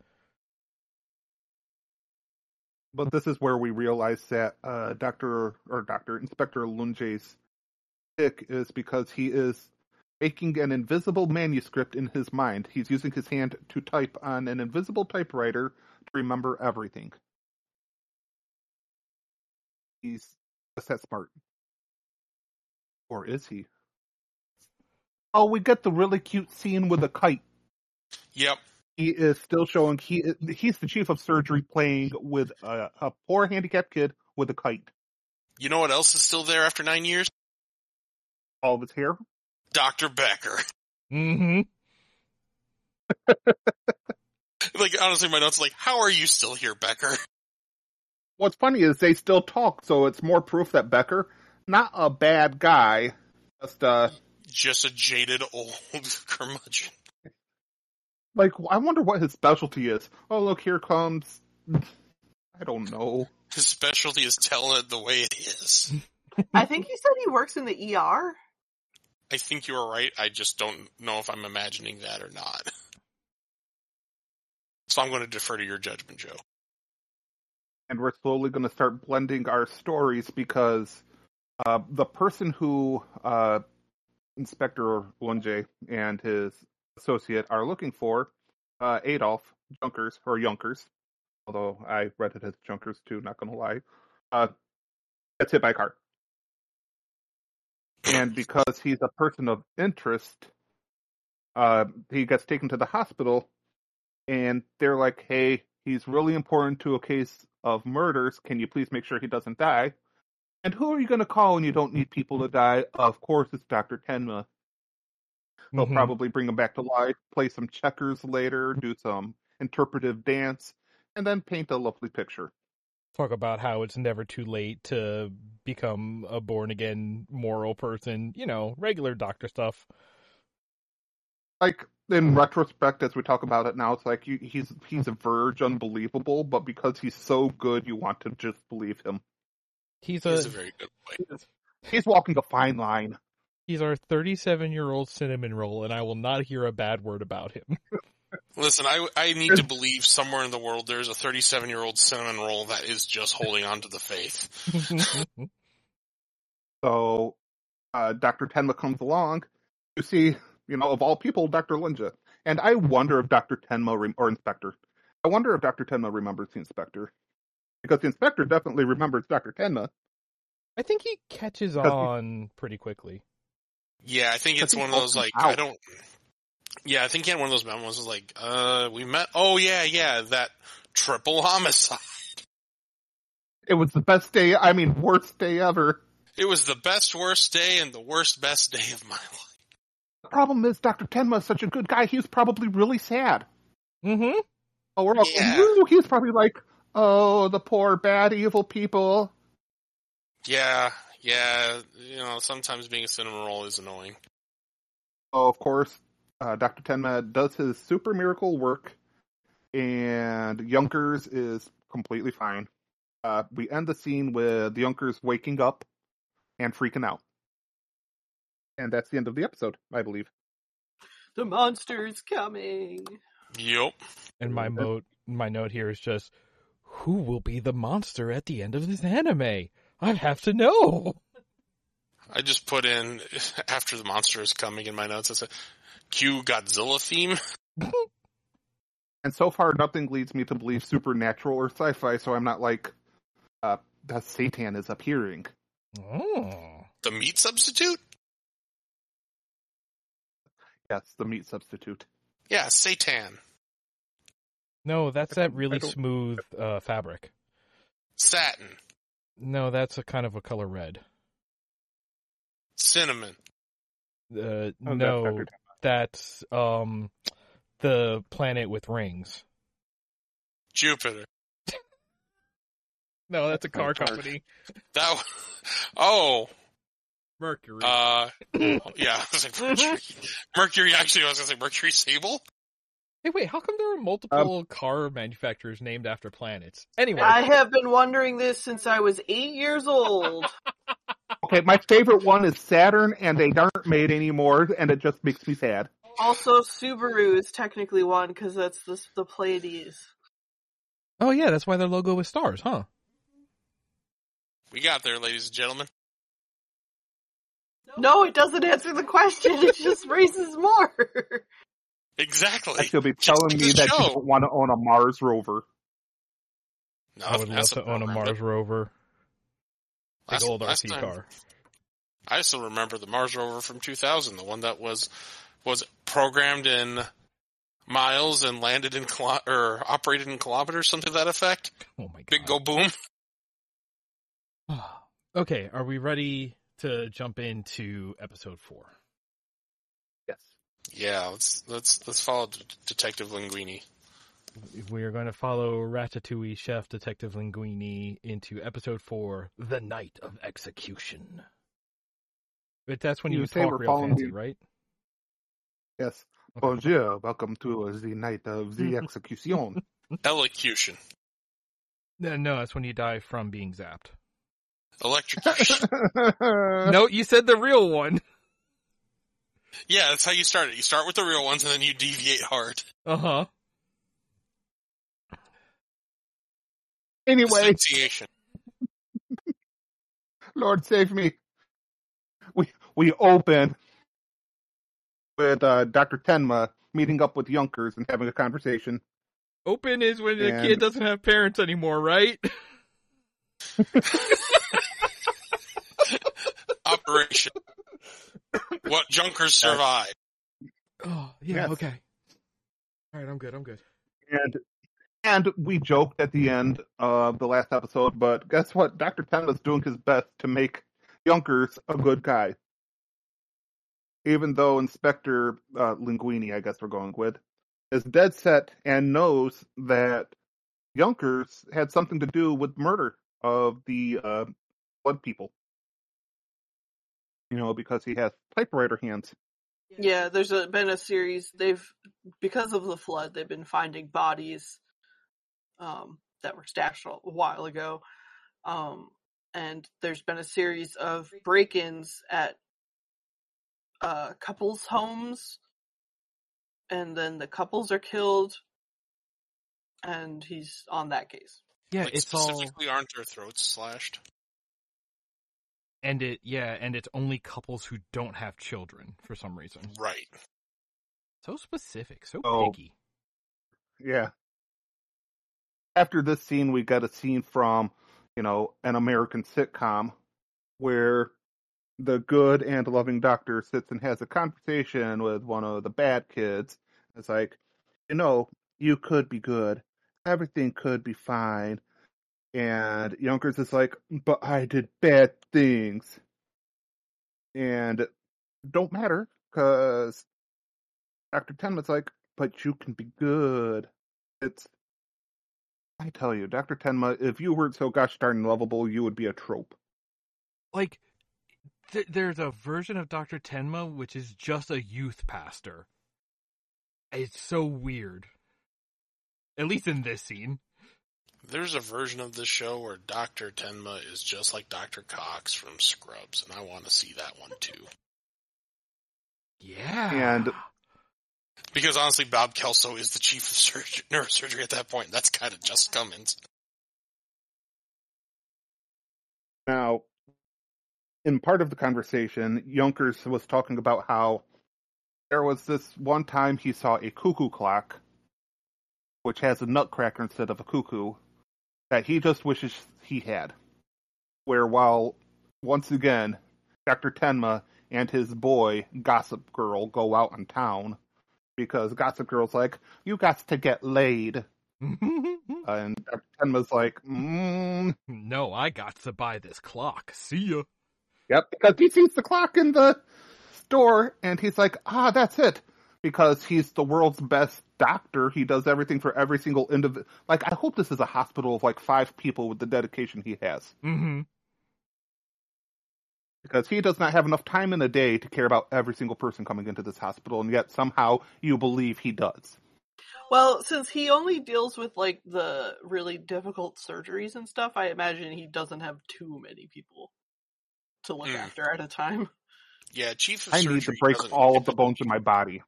But this is where we realize that uh, Doctor or Doctor Inspector Lunge's sick is because he is making an invisible manuscript in his mind. He's using his hand to type on an invisible typewriter to remember everything. He's just that smart. Or is he? Oh, we get the really cute scene with a kite. Yep. He is still showing he he's the chief of surgery playing with a, a poor handicapped kid with a kite. You know what else is still there after nine years? All of his hair. Dr. Becker. Mm-hmm. like, honestly, my notes are like, how are you still here, Becker? What's funny is they still talk, so it's more proof that Becker, not a bad guy, just uh, Just a jaded old curmudgeon. like I wonder what his specialty is. Oh, look, here comes. I don't know. His specialty is telling it the way it is. I think he said he works in the ER. I think you are right. I just don't know if I'm imagining that or not. So I'm going to defer to your judgment, Joe. and we're slowly going to start blending our stories because uh, the person who uh, Inspector Lunge and his associate are looking for, uh, Adolf Junkers or Junkers, although I read it as Junkers too. Not going to lie, uh, gets hit by a car, and because he's a person of interest, uh, he gets taken to the hospital, and they're like, "Hey, he's really important to a case of murders. Can you please make sure he doesn't die?" And who are you going to call when you don't need people to die? Of course, it's Doctor Tenma. They'll Mhm. probably bring him back to life, play some checkers later, do some interpretive dance, and then paint a lovely picture. Talk about how it's never too late to become a born again moral person. You know, regular doctor stuff. Like in retrospect, as we talk about it now, it's like you, he's he's a verge unbelievable, but because he's so good, you want to just believe him. He's He's a a very good boy. He's walking a fine line. he's our 37 year old cinnamon roll, and I will not hear a bad word about him. Listen, I, I need to believe somewhere in the world there's a 37 year old cinnamon roll that is just holding on to the faith. So uh, Dr. Tenma comes along. You see, you know, of all people, Dr. Linja. And I wonder if Dr. Tenma, rem- or Inspector, I wonder if Dr. Tenma remembers the Inspector. Because the Inspector definitely remembers Dr. Tenma. I think he catches Because he- on pretty quickly. Yeah, I think I it's think one of those like him I don't. Yeah, I think he had one of those memos. Was like, uh, we met. Oh yeah, yeah, that triple homicide. It was the best day, I mean, worst day ever. It was the best worst day and the worst best day of my life. The problem is Dr. Tenma is such a good guy, he was probably really sad. Mm-hmm. Oh, we're all, Yeah. woo, he's probably like, oh, the poor, bad, evil people. Yeah, yeah. You know, sometimes being a cinnamon roll is annoying. Oh, of course, uh, Dr. Tenma does his super miracle work, and Junkers is completely fine. Uh, we end the scene with the Junkers waking up and freaking out. And that's the end of the episode, I believe. The monster's coming. Yep. And my note, my note here is just, who will be the monster at the end of this anime? I have to know. I just put in after the monster is coming in my notes. I said, "Cue Godzilla theme." And so far, nothing leads me to believe supernatural or sci-fi, so I'm not like, uh, that Satan is appearing. Oh. The meat substitute. Yes, the meat substitute. Yeah, Satan. No, that's that really smooth uh, fabric. Satin. No, that's a kind of a color red. Cinnamon. Uh, Oh, no, Dr. Tenma. That's um the planet with rings. Jupiter. No, that's a car Car. company. That. w- Oh. Mercury. Uh. Yeah. I was like Mercury. Mercury. Actually, I was gonna say Mercury Sable. hey, wait, how come there are multiple car manufacturers named after planets? Anyway, I have been wondering this since I was eight years old. Okay, my favorite one is Saturn, and they aren't made anymore, and it just makes me sad. Also, Subaru is technically one because that's the, the Pleiades. oh yeah, that's why their logo is stars, huh? We got there, ladies and gentlemen. No, it doesn't answer the question. It just raises more. Exactly. Like you'll be Just telling me the that you don't want to own a Mars rover. No, I would love to own a programmed it. Mars rover, big Last- old last RC time- car. I still remember the Mars rover from 2000, the one that was was programmed in miles and landed in kilo- or operated in kilometers, something to that effect. Oh my god! Big go boom. okay, are we ready to jump into episode four? Yes. Yeah, let's let's let's follow D- Detective Linguini. We are going to follow Ratatouille chef Detective Linguini into episode four, The Night of Execution. But that's when You you, say talk we're real fancy, the- right? Yes. Okay. Bonjour, welcome to the night of the execution. Elocution. No, no, that's when you die from being zapped. Electrocution. no, you said the real one. Yeah, that's how you start it. You start with the real ones and then you deviate hard. Uh huh. Anyway, Association. Lord save me. We we open with uh, Dr. Tenma meeting up with Junkers and having a conversation. Open is when the And- kid doesn't have parents anymore, right? Operation. what Junkers survive. Oh, yeah, Yes. okay. All right, I'm good. I'm good. And and we joked at the end of the last episode, but guess what? Dr. Tenma's doing his best to make Junkers a good guy. Even though Inspector uh, Linguini, I guess we're going with, is dead set and knows that Junkers had something to do with murder of the uh, blood people. You know, because he has typewriter hands. Yeah, there's a, been a series. They've because of the flood, they've been finding bodies um, that were stashed a while ago, um, and there's been a series of break-ins at uh, couples' homes, and then the couples are killed, and he's on that case. Yeah, like it's all specifically aren't their throats slashed? and it yeah, and it's only couples who don't have children for some reason. Right. So specific, so Oh. picky. Yeah. After this scene, we got a scene from, you know, an American sitcom where the good and loving doctor sits and has a conversation with one of the bad kids. It's like, you know, you could be good. Everything could be fine. And Junkers is like, but I did bad things. And don't matter because Dr. Tenma's like, but you can be good. It's, I tell you, Dr. Tenma, if you weren't so gosh darn lovable, you would be a trope. Like th- there's a version of Dr. Tenma which is just a youth pastor. It's so weird. At least in this scene. There's a version of this show where Dr. Tenma is just like Dr. Cox from Scrubs, and I want to see that one too. Yeah. And- Because honestly, Bob Kelso is the chief of surg- neurosurgery at that point. That's kind of just Cummins. Now, in part of the conversation, Junkers was talking about how there was this one time he saw a cuckoo clock, which has a nutcracker instead of a cuckoo, that he just wishes he had. Where while, once again, Dr. Tenma and his boy, Gossip Girl, go out in town, because Gossip Girl's like, you got to get laid. And Dr. Tenma's like, mm, no, I got to buy this clock. See ya. Yep, because he sees the clock in the store and he's like, ah, that's it. Because he's the world's best doctor. He does everything for every single individual. Like, I hope this is a hospital of like five people with the dedication he has. Mm-hmm. Because he does not have enough time in a day to care about every single person coming into this hospital, and yet somehow you believe he does. Well, since he only deals with like the really difficult surgeries and stuff, I imagine he doesn't have too many people to look Mm. after at a time. Yeah, chief of I surgery need to break doesn't all of the bones in my body.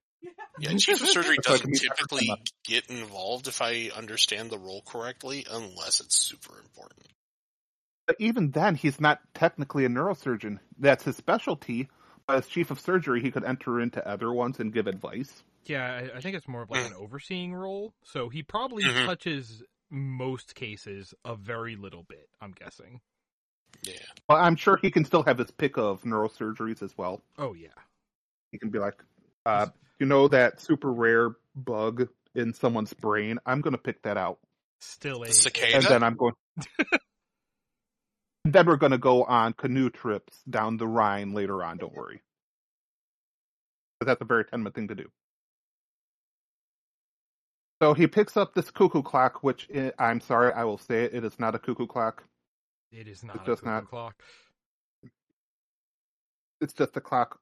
Yeah, chief of surgery That's why I doesn't can typically get involved if I understand the role correctly, unless it's super important. But even then, he's not technically a neurosurgeon. That's his specialty. But as chief of surgery, he could enter into other ones and give advice. Yeah, I, I think it's more of like an overseeing role. So he probably Mhm. touches most cases a very little bit, I'm guessing. Yeah. Well, I'm sure he can still have his pick of neurosurgeries as well. Oh, yeah. He can be like, uh, you know that super rare bug in someone's brain? I'm going to pick that out. Still a. The cicada? And then I'm going. then we're going to go on canoe trips down the Rhine later on, don't worry. But that's a very Tenma thing to do. So he picks up this cuckoo clock, which i I'm sorry, I will say it, it is not a cuckoo clock. It is not It's a just cuckoo not- clock. It's just a clock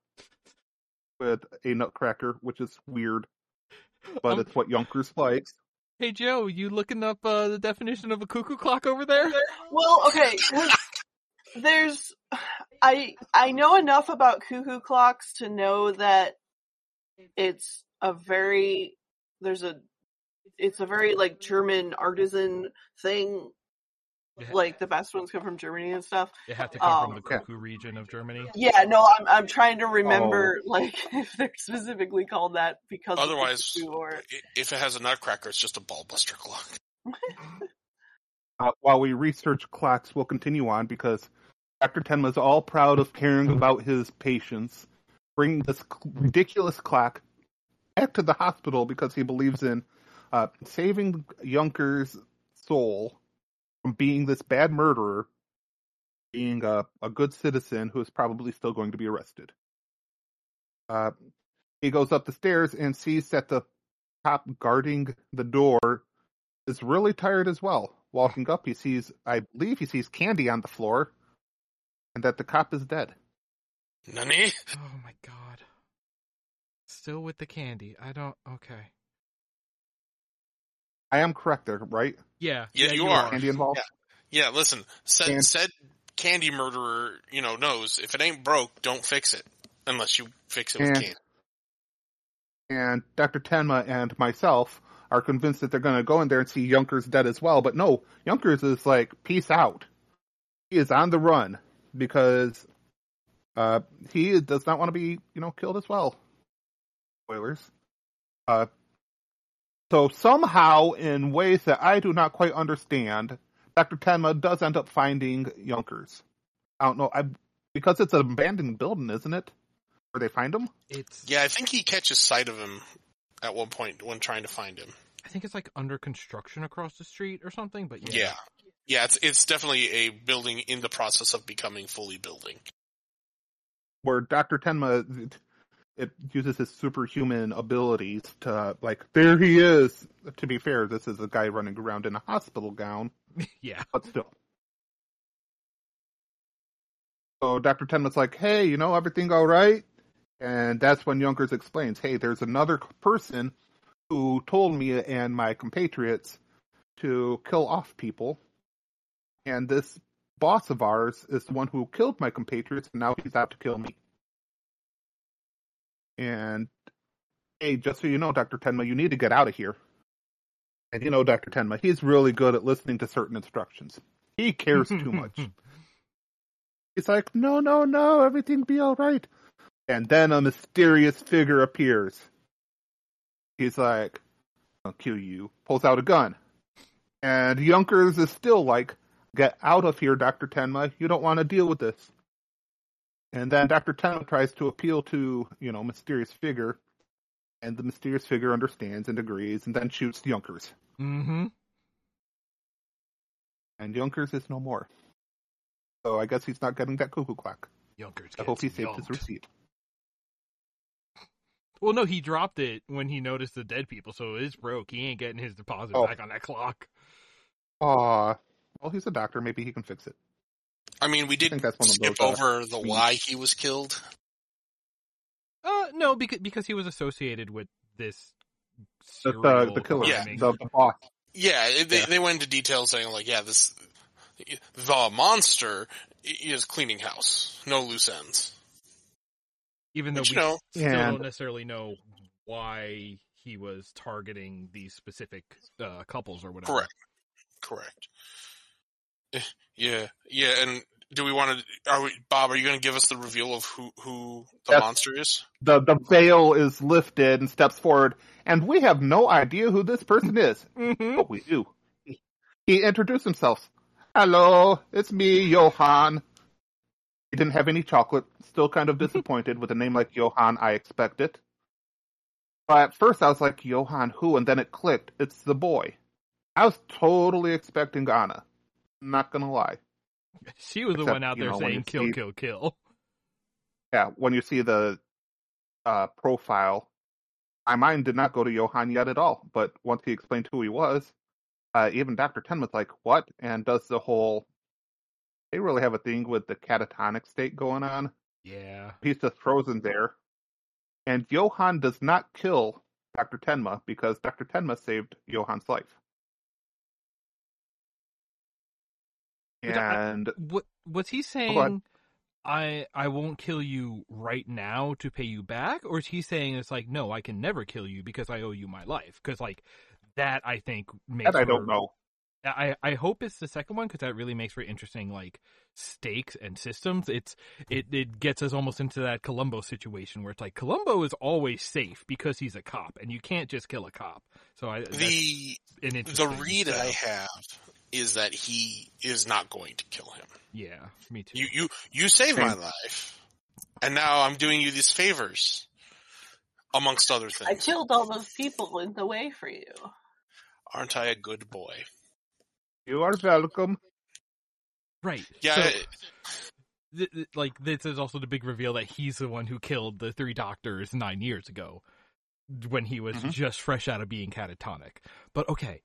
with a nutcracker, which is weird, but Um, it's what Junkers likes. Hey, Joe, you looking up uh, the definition of a cuckoo clock over there? Well, okay, 'cause there's I I know enough about cuckoo clocks to know that it's a very there's a it's a very like German artisan thing. Yeah. Like the best ones come from Germany and stuff. It had to come from Um, the yeah. cuckoo region of Germany. Yeah, no, I'm I'm trying to remember like if they're specifically called that because Otherwise, or If it has a nutcracker, it's just a ballbuster clock. Uh, while we research clocks, we'll continue on because Dr. Tenma's all proud of caring about his patients, bringing this ridiculous clock back to the hospital because he believes in uh, saving Junker's soul from being this bad murderer, being a, a good citizen who is probably still going to be arrested. Uh, he goes up the stairs and sees that the cop guarding the door is really tired as well. Walking up, he sees, I believe he sees Candy on the floor, and that the cop is dead. Nani? Oh my god. Still with the candy. I don't. Okay. I am correct there, right? Yeah. Yeah, you are. Candy involved? Yeah, listen. Said And- said candy murderer, you know, knows if it ain't broke, don't fix it unless you fix it with And- candy. And Dr. Tenma and myself are convinced that they're going to go in there and see Junkers dead as well. But no, Junkers is like, peace out. He is on the run because uh, he does not want to be, you know, killed as well. Spoilers. Uh, so somehow, in ways that I do not quite understand, Dr. Tenma does end up finding Junkers. I don't know. I because it's an abandoned building, isn't it? Where they find him? It's. Yeah, I think he catches sight of him at one point when trying to find him. I think it's like under construction across the street or something. But Yeah. yeah. Yeah, it's it's definitely a building in the process of becoming fully building. where Dr. Tenma it, it uses his superhuman abilities to like there he is. To be fair, this is a guy running around in a hospital gown, Yeah. but still. So Dr. Tenma's like, "Hey, you know everything all right?" And that's when Junkers explains, "Hey, there's another person who told me and my compatriots to kill off people, and this boss of ours is the one who killed my compatriots, and now he's out to kill me." And hey, just so you know, Dr. Tenma, you need to get out of here. And you know, Dr. Tenma, he's really good at listening to certain instructions. He cares too much. He's like, no, no, no, everything be all right. And then a mysterious figure appears. He's like, I'll kill you. Pulls out a gun. And Junkers is still like, get out of here, Dr. Tenma. You don't want to deal with this. And then Dr. Tenma tries to appeal to, you know, mysterious figure. And the mysterious figure understands and agrees and then shoots Junkers. Mm-hmm. And Junkers is no more. So I guess he's not getting that cuckoo clock. Junkers I hope he saved his receipt. Well, no, he dropped it when he noticed the dead people, so it is broke. He ain't getting his deposit Oh. back on that clock. Aw. Well, he's a doctor. Maybe he can fix it. I mean, we did think that's one of skip those, uh, over the why he was killed. Uh, no, because because he was associated with this. The, the, the killer. Yeah. The, the boss. Yeah, they Yeah. they went into detail saying like, yeah, this the monster is cleaning house, no loose ends. even though Which we you know, still And- don't necessarily know why he was targeting these specific uh, couples or whatever. correct, correct. Eh, Yeah, yeah, and do we want to? Are we, Bob? Are you going to give us the reveal of who who the Yes. monster is? The, the veil is lifted and steps forward, and we have no idea who this person is. Mm-hmm. But we do. He introduced himself. Hello, it's me, Johann. He didn't have any chocolate. Still kind of disappointed with a name like Johann. I expect it. But at first I was like, Johann who? And then it clicked. It's the boy. I was totally expecting Anna. Not gonna lie. She was the one out there know, saying "kill, see- kill, kill." Yeah, when you see the uh, profile, my mind did not go to Johann yet at all. But once he explained who he was, uh, even Dr. Ten was like, what? And does the whole. They really have a thing with the catatonic state going on. Yeah. He's just frozen there. And Johann does not kill Dr. Tenma because Dr. Tenma saved Johann's life. But I- And What was he saying? I I won't kill you right now to pay you back, or is he saying it's like no, I can never kill you because I owe you my life? Because like that, I think makes. That I don't know. I I hope it's the second one because that really makes for interesting like stakes and systems. It's it it gets us almost into that Columbo situation where it's like Columbo is always safe because he's a cop, and you can't just kill a cop. So I that's The an the interesting read I have is that he is not going to kill him. Yeah, me too. You you you saved my life, and now I'm doing you these favors, amongst other things. I killed all those people in the way for you. Aren't I a good boy? You are welcome. right. Yeah, So- I- th- th- like this is also the big reveal that he's the one who killed the three doctors nine years ago when he was Mhm. just fresh out of being catatonic but okay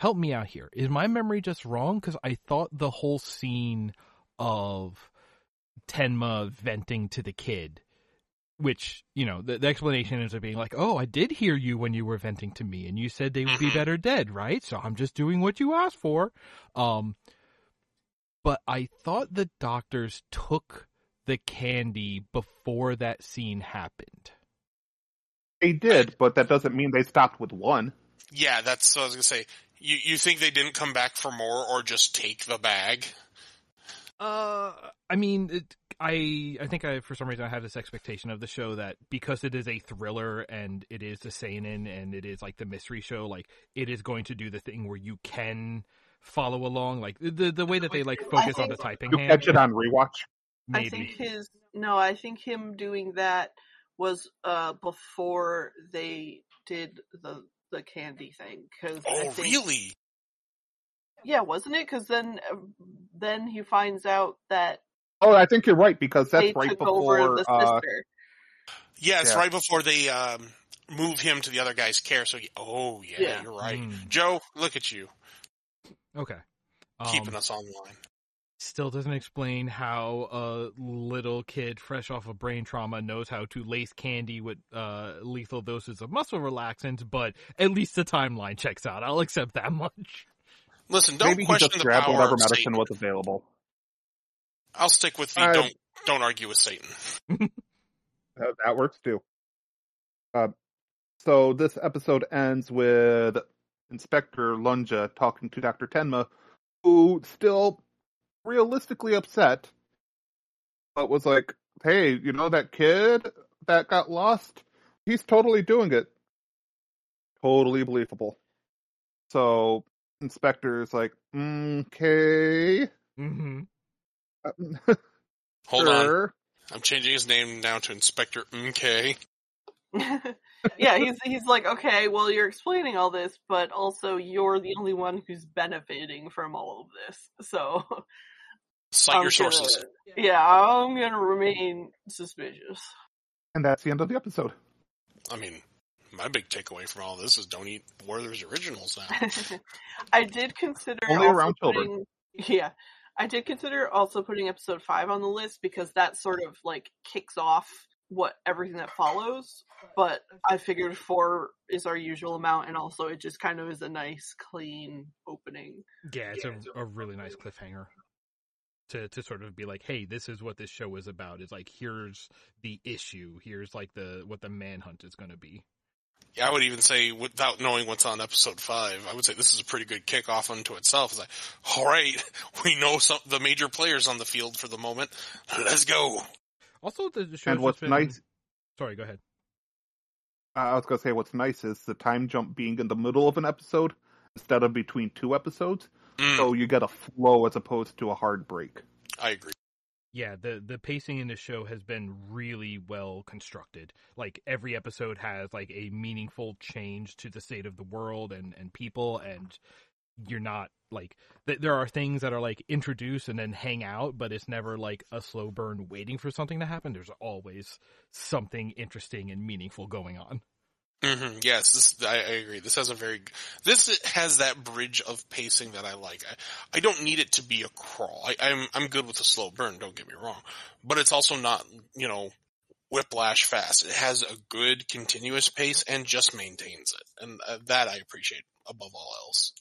help me out here is my memory just wrong because i thought the whole scene of tenma venting to the kid which you know the, the explanation ends up being like oh i did hear you when you were venting to me and you said they would be Mhm. better dead right so i'm just doing what you asked for um but I thought the doctors took the candy before that scene happened. They did, but that doesn't mean they stopped with one. yeah. That's what I was gonna say. You you think they didn't come back for more, or just take the bag? Uh, I mean, it, I I think I for some reason I have this expectation of the show that because it is a thriller and it is the seinen and it is like the mystery show, like it is going to do the thing where you can follow along, like the the way that they like focus on the typing You hand. catch it on rewatch. Maybe. I think his no, I think him doing that was uh before they did the the candy thing. Cause Oh, think, really? Yeah, wasn't it? Because then uh, then he finds out that Oh, I think you're right because that's right before. the Uh, sister. Yeah, it's Yeah. right before they um, move him to the other guy's care. So, he, oh yeah, Yeah. you're right. Mm, Joe, look at you okay. keeping Um, us online. Still doesn't explain how a little kid fresh off of brain trauma knows how to lace candy with uh, lethal doses of muscle relaxants, but at least the timeline checks out. I'll accept that much. Listen, don't maybe he question just the grabbed power whatever of medicine Satan. was available. I'll stick with the I- don't don't argue with Satan. That, that works too. Uh, so this episode ends with Inspector Lunge talking to Dr. Tenma, who still realistically upset, but was like, hey, you know that kid that got lost? He's totally doing it. Totally believable. So Inspector's like, okay. Mm-hmm. Hold on. I'm changing his name now to Inspector MK. yeah, he's he's like, okay, well, you're explaining all this, but also you're the only one who's benefiting from all of this. So, Cite I'm your sources. gonna- yeah, I'm gonna remain suspicious. And that's the end of the episode. I mean, my big takeaway from all this is don't eat Werther's originals now. I did consider Only also around children. Yeah, I did consider also putting episode five on the list because that sort of like kicks off what everything that follows. But I figured four is our usual amount, and also it just kind of is a nice, clean opening. Yeah, it's a, a really nice cliffhanger to to sort of be like, hey, this is what this show is about. It's like here's the issue. Here's like the what the manhunt is going to be. Yeah, I would even say, without knowing what's on episode five, I would say this is a pretty good kickoff unto itself. It's like, all right, we know some the major players on the field for the moment. Let's go. Also, the, the show. And what's nice Sorry, go ahead. Uh, I was gonna say what's nice is the time jump being in the middle of an episode instead of between two episodes, Mm, so you get a flow as opposed to a hard break. I agree. Yeah, the the pacing in the show has been really well constructed. Like every episode has like a meaningful change to the state of the world and and people and you're not like th- there are things that are like introduced and then hang out, but it's never like a slow burn waiting for something to happen. There's always something interesting and meaningful going on. Hmm Yes, this, I, I agree. This has a very, this has that bridge of pacing that I like. I, I don't need it to be a crawl. I, I'm, I'm good with a slow burn, don't get me wrong. But it's also not, you know, whiplash fast. It has a good continuous pace and just maintains it. And uh, that I appreciate above all else.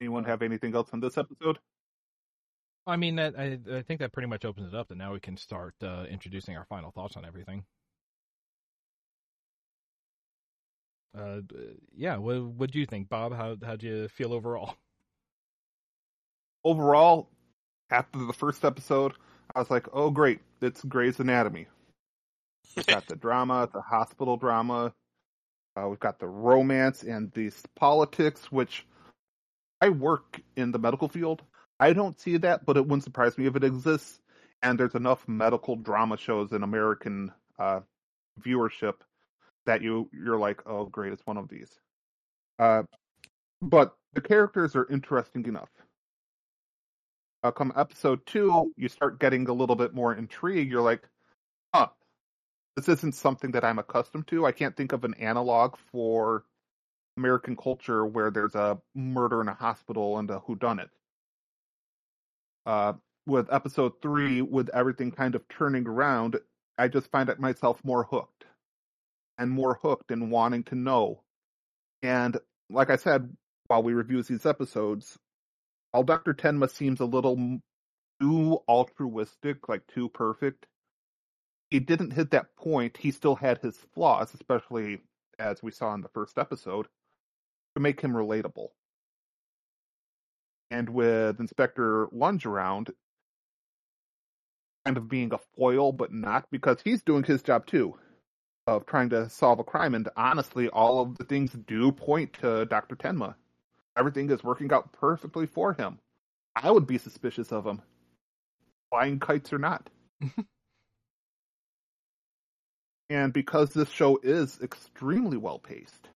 Anyone have anything else on this episode? I mean, that I, I think that pretty much opens it up. That now we can start uh, introducing our final thoughts on everything. Uh, yeah. What what do you think, Bob? How how do you feel overall? Overall, after the first episode, I was like, "Oh, great! It's Grey's Anatomy." We've got the drama, the hospital drama. Uh, we've got the romance and these politics, which I work in the medical field. I don't see that, but it wouldn't surprise me if it exists. And there's enough medical drama shows in American uh, viewership that you you're like, oh great, it's one of these. Uh, but the characters are interesting enough. Uh, come episode two, you start getting a little bit more intrigue. You're like, huh, this isn't something that I'm accustomed to. I can't think of an analog for American culture where there's a murder in a hospital and a whodunit. Uh, with episode three, with everything kind of turning around, I just find myself more hooked and more hooked and wanting to know. And like I said, while we review these episodes, while Dr. Tenma seems a little too altruistic, like too perfect, he didn't hit that point. He still had his flaws, especially as we saw in the first episode, to make him relatable. And with Inspector Lunge around, kind of being a foil, but not because he's doing his job too of trying to solve a crime. And honestly, all of the things do point to Dr. Tenma. Everything is working out perfectly for him. I would be suspicious of him, flying kites or not. and because this show is extremely well paced,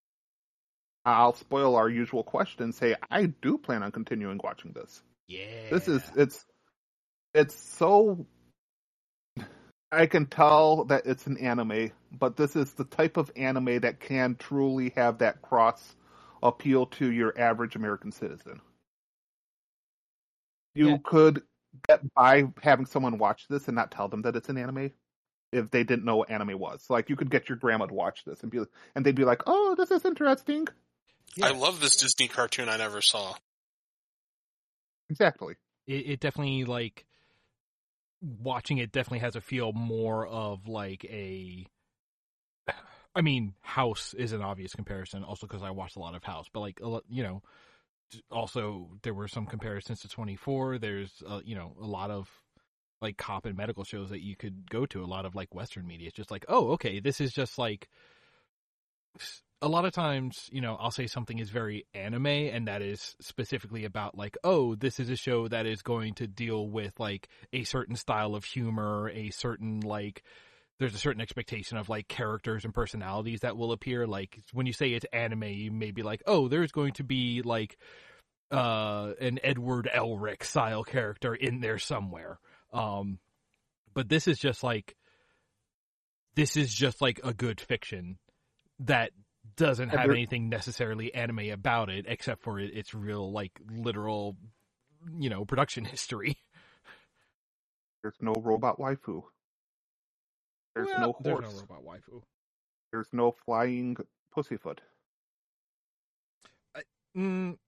I'll spoil our usual question. Say I do plan on continuing watching this. Yeah, This is it's it's so I can tell that it's an anime, but this is the type of anime that can truly have that cross appeal to your average American citizen. You Yeah. could get by having someone watch this and not tell them that it's an anime if they didn't know what anime was. Like you could get your grandma to watch this and be and they'd be like, "Oh, this is interesting." Yeah. I love this Disney cartoon I never saw. Exactly. it, it definitely like watching it definitely has a feel more of like a I mean, House is an obvious comparison, also because I watched a lot of House. But like, you know, also there were some comparisons to Twenty Four. There's, uh, you know, a lot of like cop and medical shows that you could go to. A lot of like Western media. It's just like, oh, okay, this is just like. A lot of times, you know, I'll say something is very anime, and that is specifically about like, oh, this is a show that is going to deal with like a certain style of humor, a certain like there's a certain expectation of like characters and personalities that will appear. Like when you say it's anime, you may be like, oh, there's going to be like uh an Edward Elric style character in there somewhere. Um but this is just like this is just like a good fiction that doesn't have anything necessarily anime about it except for it, its real like literal you know production history. There's no robot waifu. There's Well, no horse. There's no robot waifu. There's no flying pussyfoot. Mm,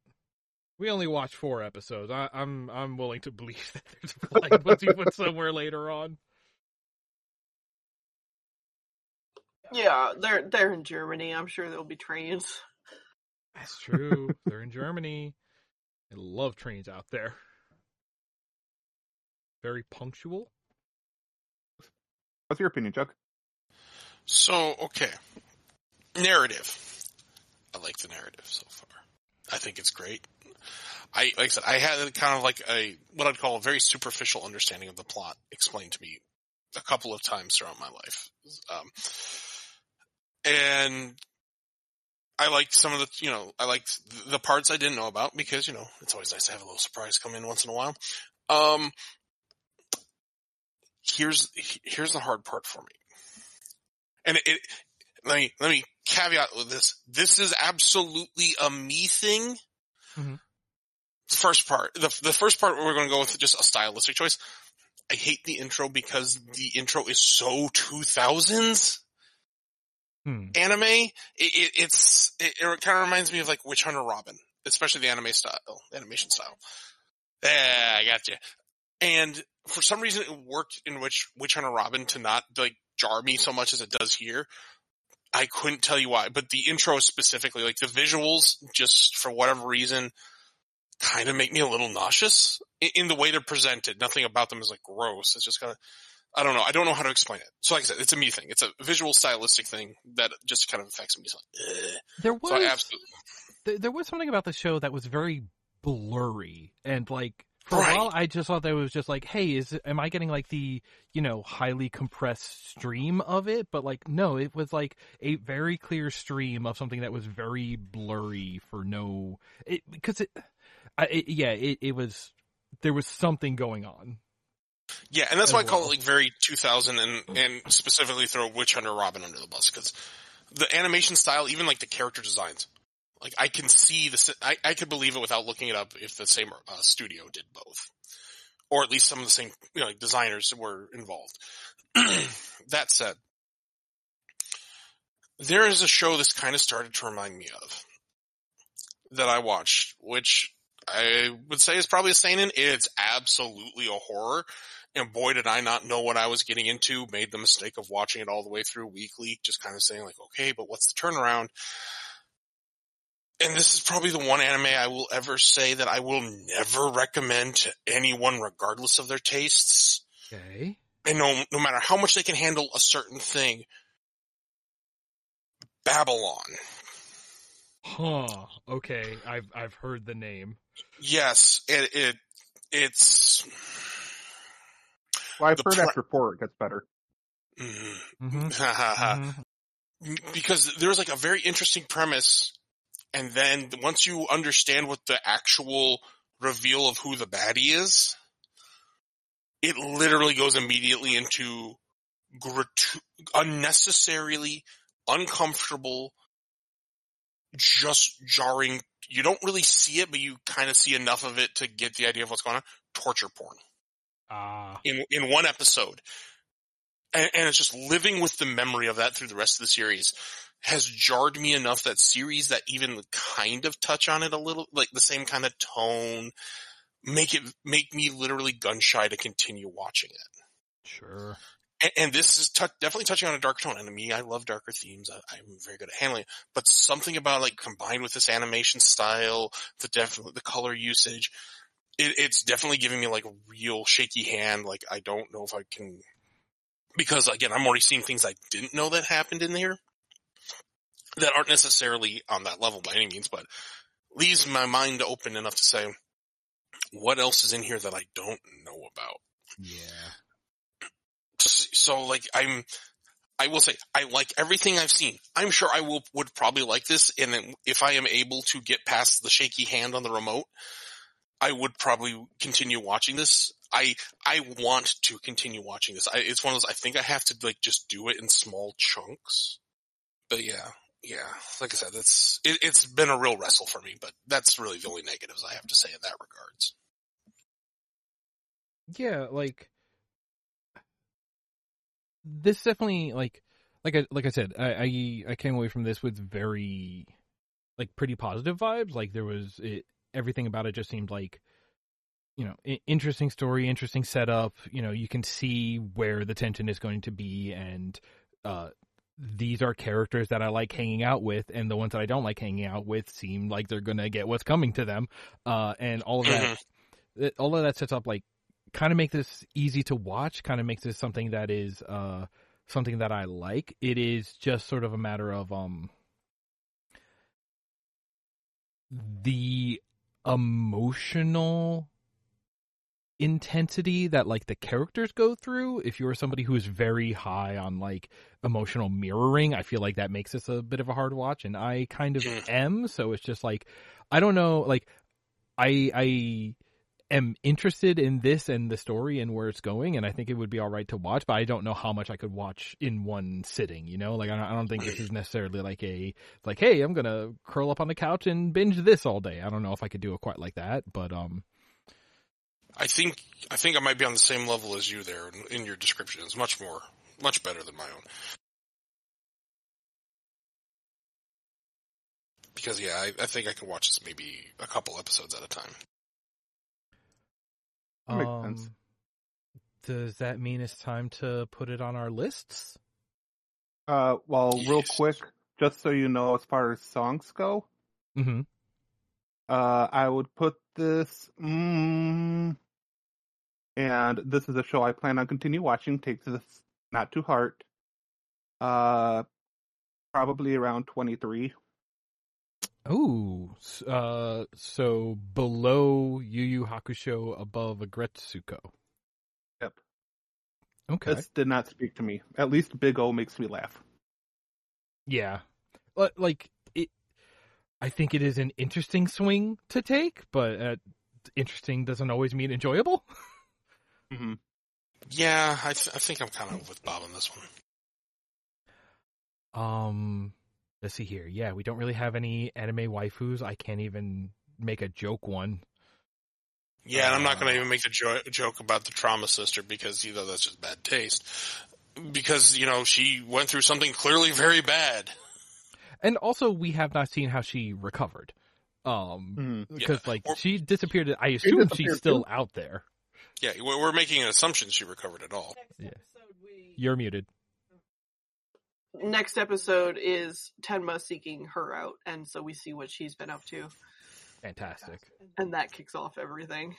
we only watched four episodes. I, I'm I'm willing to believe that there's a flying pussyfoot somewhere later on. Yeah, they're they're in Germany. I'm sure there'll be trains. That's true. They're in Germany. I love trains out there. Very punctual. What's your opinion, Chuck? So, okay. Narrative. I like the narrative so far. I think it's great. I, like I said, I had kind of like a, what I'd call a very superficial understanding of the plot explained to me a couple of times throughout my life. Um, and I liked some of the, you know, I liked the parts I didn't know about because, you know, it's always nice to have a little surprise come in once in a while. Um, here's, here's the hard part for me. And it, it let me, let me caveat with this. This is absolutely a me thing. Mhm. The first part, the, the first part we're going to go with just a stylistic choice. I hate the intro because the intro is so 2000s Hmm. anime. It, it, it's, it, it kind of reminds me of like Witch Hunter Robin, especially the anime style, animation style. Yeah, I got you. and for some reason it worked in which Witch Hunter Robin to not like jar me so much as it does here. I couldn't tell you why, but the intro specifically, like the visuals, just for whatever reason, kind of make me a little nauseous in, in the way they're presented. Nothing about them is like gross. It's just kind of, I don't know. I don't know how to explain it. So like I said, it's a me thing. It's a visual stylistic thing that just kind of affects me. So, like, There was so absolutely, th- there was something about the show that was very blurry and like for Right. a while I just thought that it was just like, hey, is am I getting like the you know highly compressed stream of it? But like, no, it was like a very clear stream of something that was very blurry for no, it, because it, I, it yeah, it, it was there was something going on. Yeah, and that's why I call well. it like very 2000 and, and specifically throw Witch Hunter Robin under the bus because the animation style, even like the character designs, like I can see the, I could believe it without looking it up if the same uh, studio did both. Or at least some of the same, you know, like designers were involved. that said, there is a show this kind of started to remind me of that I watched, which I would say is probably a seinen. It's absolutely a horror. And boy, did I not know what I was getting into. Made the mistake of watching it all the way through weekly, just kind of saying like, okay, but what's the turnaround? And this is probably the one anime I will ever say that I will never recommend to anyone regardless of their tastes. Okay. And no, no matter how much they can handle a certain thing. Babylon. Huh. Okay. I've I've heard the name. Yes, it, it, it's, Well, I've heard pre- after four it gets better. mm, Mm-hmm. because there's like a very interesting premise and then once you understand what the actual reveal of who the baddie is, it literally goes immediately into gratu- unnecessarily uncomfortable, just jarring. You don't really see it, but you kind of see enough of it to get the idea of what's going on. Torture porn Ah. in in one episode, and, and it's just living with the memory of that through the rest of the series has jarred me enough that series that even kind of touch on it a little, like the same kind of tone, make it make me literally gun shy to continue watching it. Sure. And, and this is tou definitely touching on a darker tone. And to me, I love darker themes. I, I'm very good at handling it. But something about like combined with this animation style, the definitely the color usage, it, it's definitely giving me like a real shaky hand. Like I don't know if I can, because again, I'm already seeing things I didn't know that happened in here that aren't necessarily on that level by any means, but leaves my mind open enough to say, what else is in here that I don't know about? Yeah. so like I'm, I will say I like everything I've seen. I'm sure I will would probably like this, and then if I am able to get past the shaky hand on the remote, I would probably continue watching this. I I want to continue watching this. I, it's one of those I think I have to like just do it in small chunks. But yeah, yeah, like I said, that's it, it's been a real wrestle for me. But that's really the only negatives I have to say in that regards. yeah, like this definitely like like I like I said, I I, I came away from this with very like pretty positive vibes. Like there was it, everything about it just seemed like you know interesting story, interesting setup. You know, you can see where the tension is going to be, and uh, these are characters that I like hanging out with, and the ones that I don't like hanging out with seem like they're gonna get what's coming to them. Uh, and all of that, all of that sets up like kind of make this easy to watch. Kind of makes this something that is uh something that I like. It is just sort of a matter of um the emotional intensity that like the characters go through if you're somebody who is very high on like emotional mirroring i feel like that makes this a bit of a hard watch and i kind of Mhm. am so it's just like i don't know like i i am interested in this and the story and where it's going and i think it would be all right to watch but i don't know how much i could watch in one sitting you know like i don't, I don't think this is necessarily like a like hey i'm gonna curl up on the couch and binge this all day i don't know if i could do it quite like that but um I think I think I might be on the same level as you there in, your description. It's much more, much better than my own. Because yeah, I, I think I can watch this maybe a couple episodes at a time. That makes um, sense. does that mean it's time to put it on our lists? Uh, well, real quick, just so you know, as far as songs go, Mm-hmm. uh, I would put this. Mm, and this is a show I plan on continue watching. Takes this not to heart. Uh, probably around twenty three. Ooh, s- uh, so below Yu Yu Hakusho, above Aggretsuko. Yep. Okay. This did not speak to me. At least Big O makes me laugh. Yeah. Li- Like it I think it is an interesting swing to take, but uh, interesting doesn't always mean enjoyable. Mm-hmm. Yeah, I, th- I think I'm kind of with Bob on this one. Um let's see here. Yeah, we don't really have any anime waifus. I can't even make a joke one. Yeah, and I'm not going Uh. to even make the jo- joke about the trauma sister because you know that's just bad taste. Because you know she went through something clearly very bad. And also we have not seen how she recovered. Um Mm-hmm. because like or- she disappeared I assume she's still too? out there. Yeah, we're we're making an assumption she recovered at all. Yeah. You're muted. Next episode is Tenma seeking her out, and so we see what she's been up to, Fantastic. and that kicks off everything.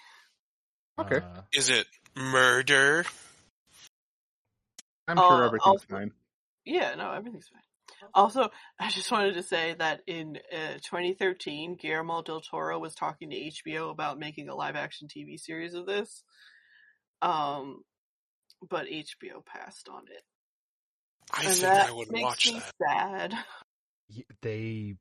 Okay. Uh, Is it murder? I'm Uh, sure everything's also- fine. Yeah, no, everything's fine. Also, I just wanted to say that in uh, 2013, Guillermo del Toro was talking to HBO about making a live-action TV series of this, um, but HBO passed on it, I and think that I would makes watch me that. sad. they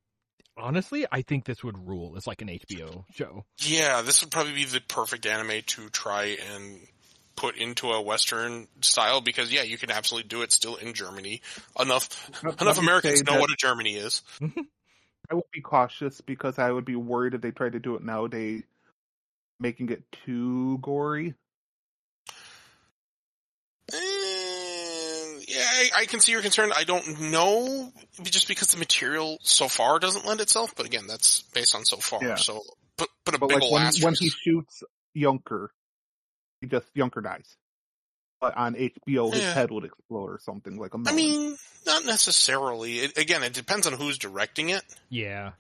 honestly, I think this would rule as like an HBO show. Yeah, this would probably be the perfect anime to try and put into a Western style because yeah, you can absolutely do it still in Germany. Enough Let- enough Americans know that what a Germany is. I would be cautious because I would be worried if they tried to do it nowadays, making it too gory. Eh, yeah, I, I can see your concern. I don't know, just because the material so far doesn't lend itself. But again, that's based on so far. Yeah. So but, put a But big like when, asterisk. when he shoots Junker, he just Junker dies. But on HBO, his Yeah. head would explode or something like a I melon. mean, not necessarily. It, again, it depends on who's directing it. Yeah,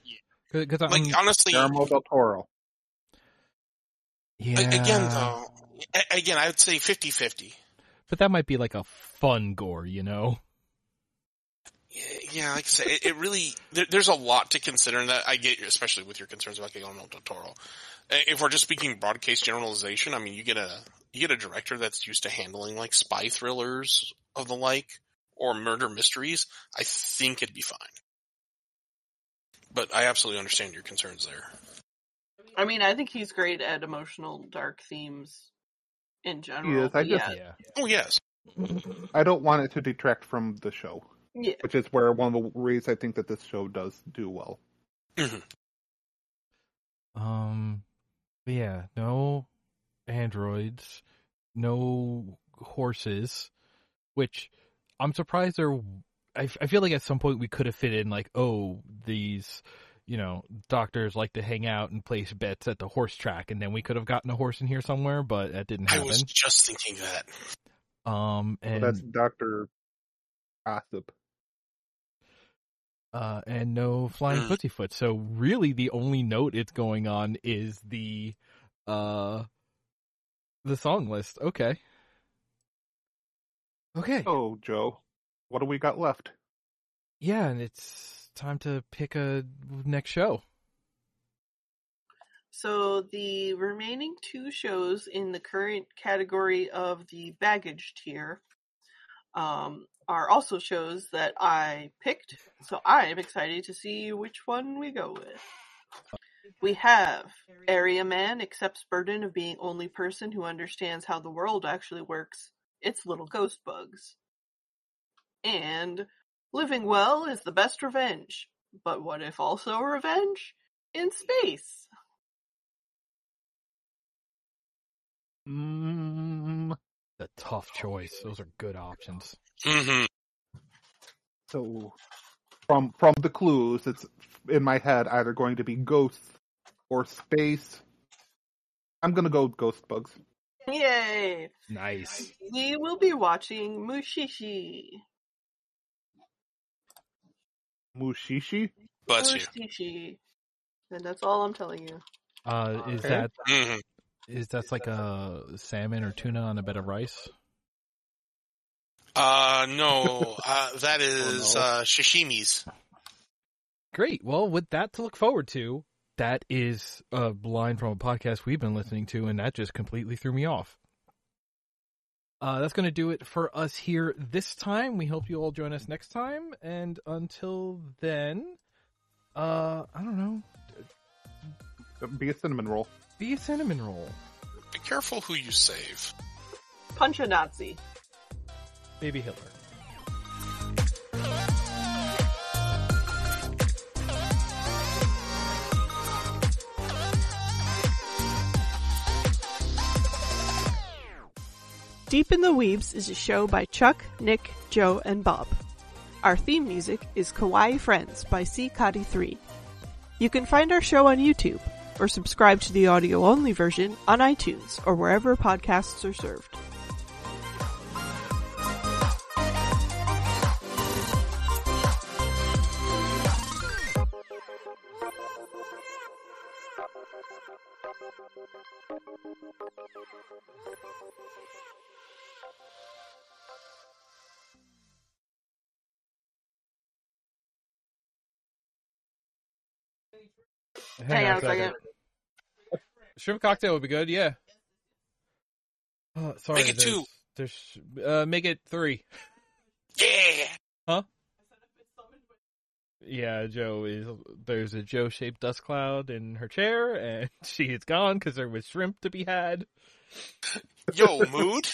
because um, Like I'm honestly, Guillermo del Toro. yeah. again though, again, I would say 50-50. but that might be like a fun gore, you know? Yeah, like I said, it, it really there, there's a lot to consider in that. I get, you, especially with your concerns about Guillermo del Toro. If we're just speaking broad case generalization, I mean, you get a you get a director that's used to handling like spy thrillers of the like or murder mysteries. I think it'd be fine. But I absolutely understand your concerns there. I mean, I think he's great at emotional, dark themes in general. is, I but just- yeah, Oh yes, I don't want it to detract from the show, yeah. which is where one of the ways I think that this show does do well. Um, but yeah, no androids, no horses, which I'm surprised there. I, I feel like at some point we could have fit in like, oh, these, you know, doctors like to hang out and place bets at the horse track, and then we could have gotten a horse in here somewhere, but that didn't happen. I happen. was just thinking that. Um, So and that's Doctor Gossip. uh, and no flying Mm. pussyfoot. So really, the only note it's going on is the, uh, the song list. Okay. Okay. Oh, Joe, what do we got left? Yeah, and it's time to pick a next show. So the remaining two shows in the current category of the baggage tier um, are also shows that I picked. So I am excited to see which one we go with. We have Area Man accepts burden of being only person who understands how the world actually works. It's little ghost bugs. And living well is the best revenge. But what if also revenge in space? Mm, The tough choice. Those are good options. hmm so, from from the clues, it's in my head either going to be ghosts or space. I'm gonna go with ghost bugs. Yay! Nice. We will be watching Mushishi. Mushishi? Bless you. Mushishi. And that's all I'm telling you. Uh, is Okay. that Mhm. Is that like a salmon or tuna on a bed of rice? Uh, no, uh, that is no. uh, sashimi's. Great. Well, with that to look forward to, that is a line from a podcast we've been listening to, and that just completely threw me off. Uh, that's going to do it for us here this time. We hope you all join us next time. And until then, uh, I don't know, Be a cinnamon roll. Be a cinnamon roll. Be careful who you save. Punch a Nazi. Maybe Hitler. Deep in the Weebs is a show by Chuck, Nick, Joe, and Bob. Our theme music is Kawaii Friends by C. Cotty 3. You can find our show on YouTube or subscribe to the audio only version on iTunes or wherever podcasts are served. Hang on a second. Shrimp cocktail would be good. Yeah. Oh, sorry. Make it there's- two. There's uh, make it three. Yeah. Huh? Yeah, Joe is. There's a Joe-shaped dust cloud in her chair, and she is gone because there was shrimp to be had. Yo, mood.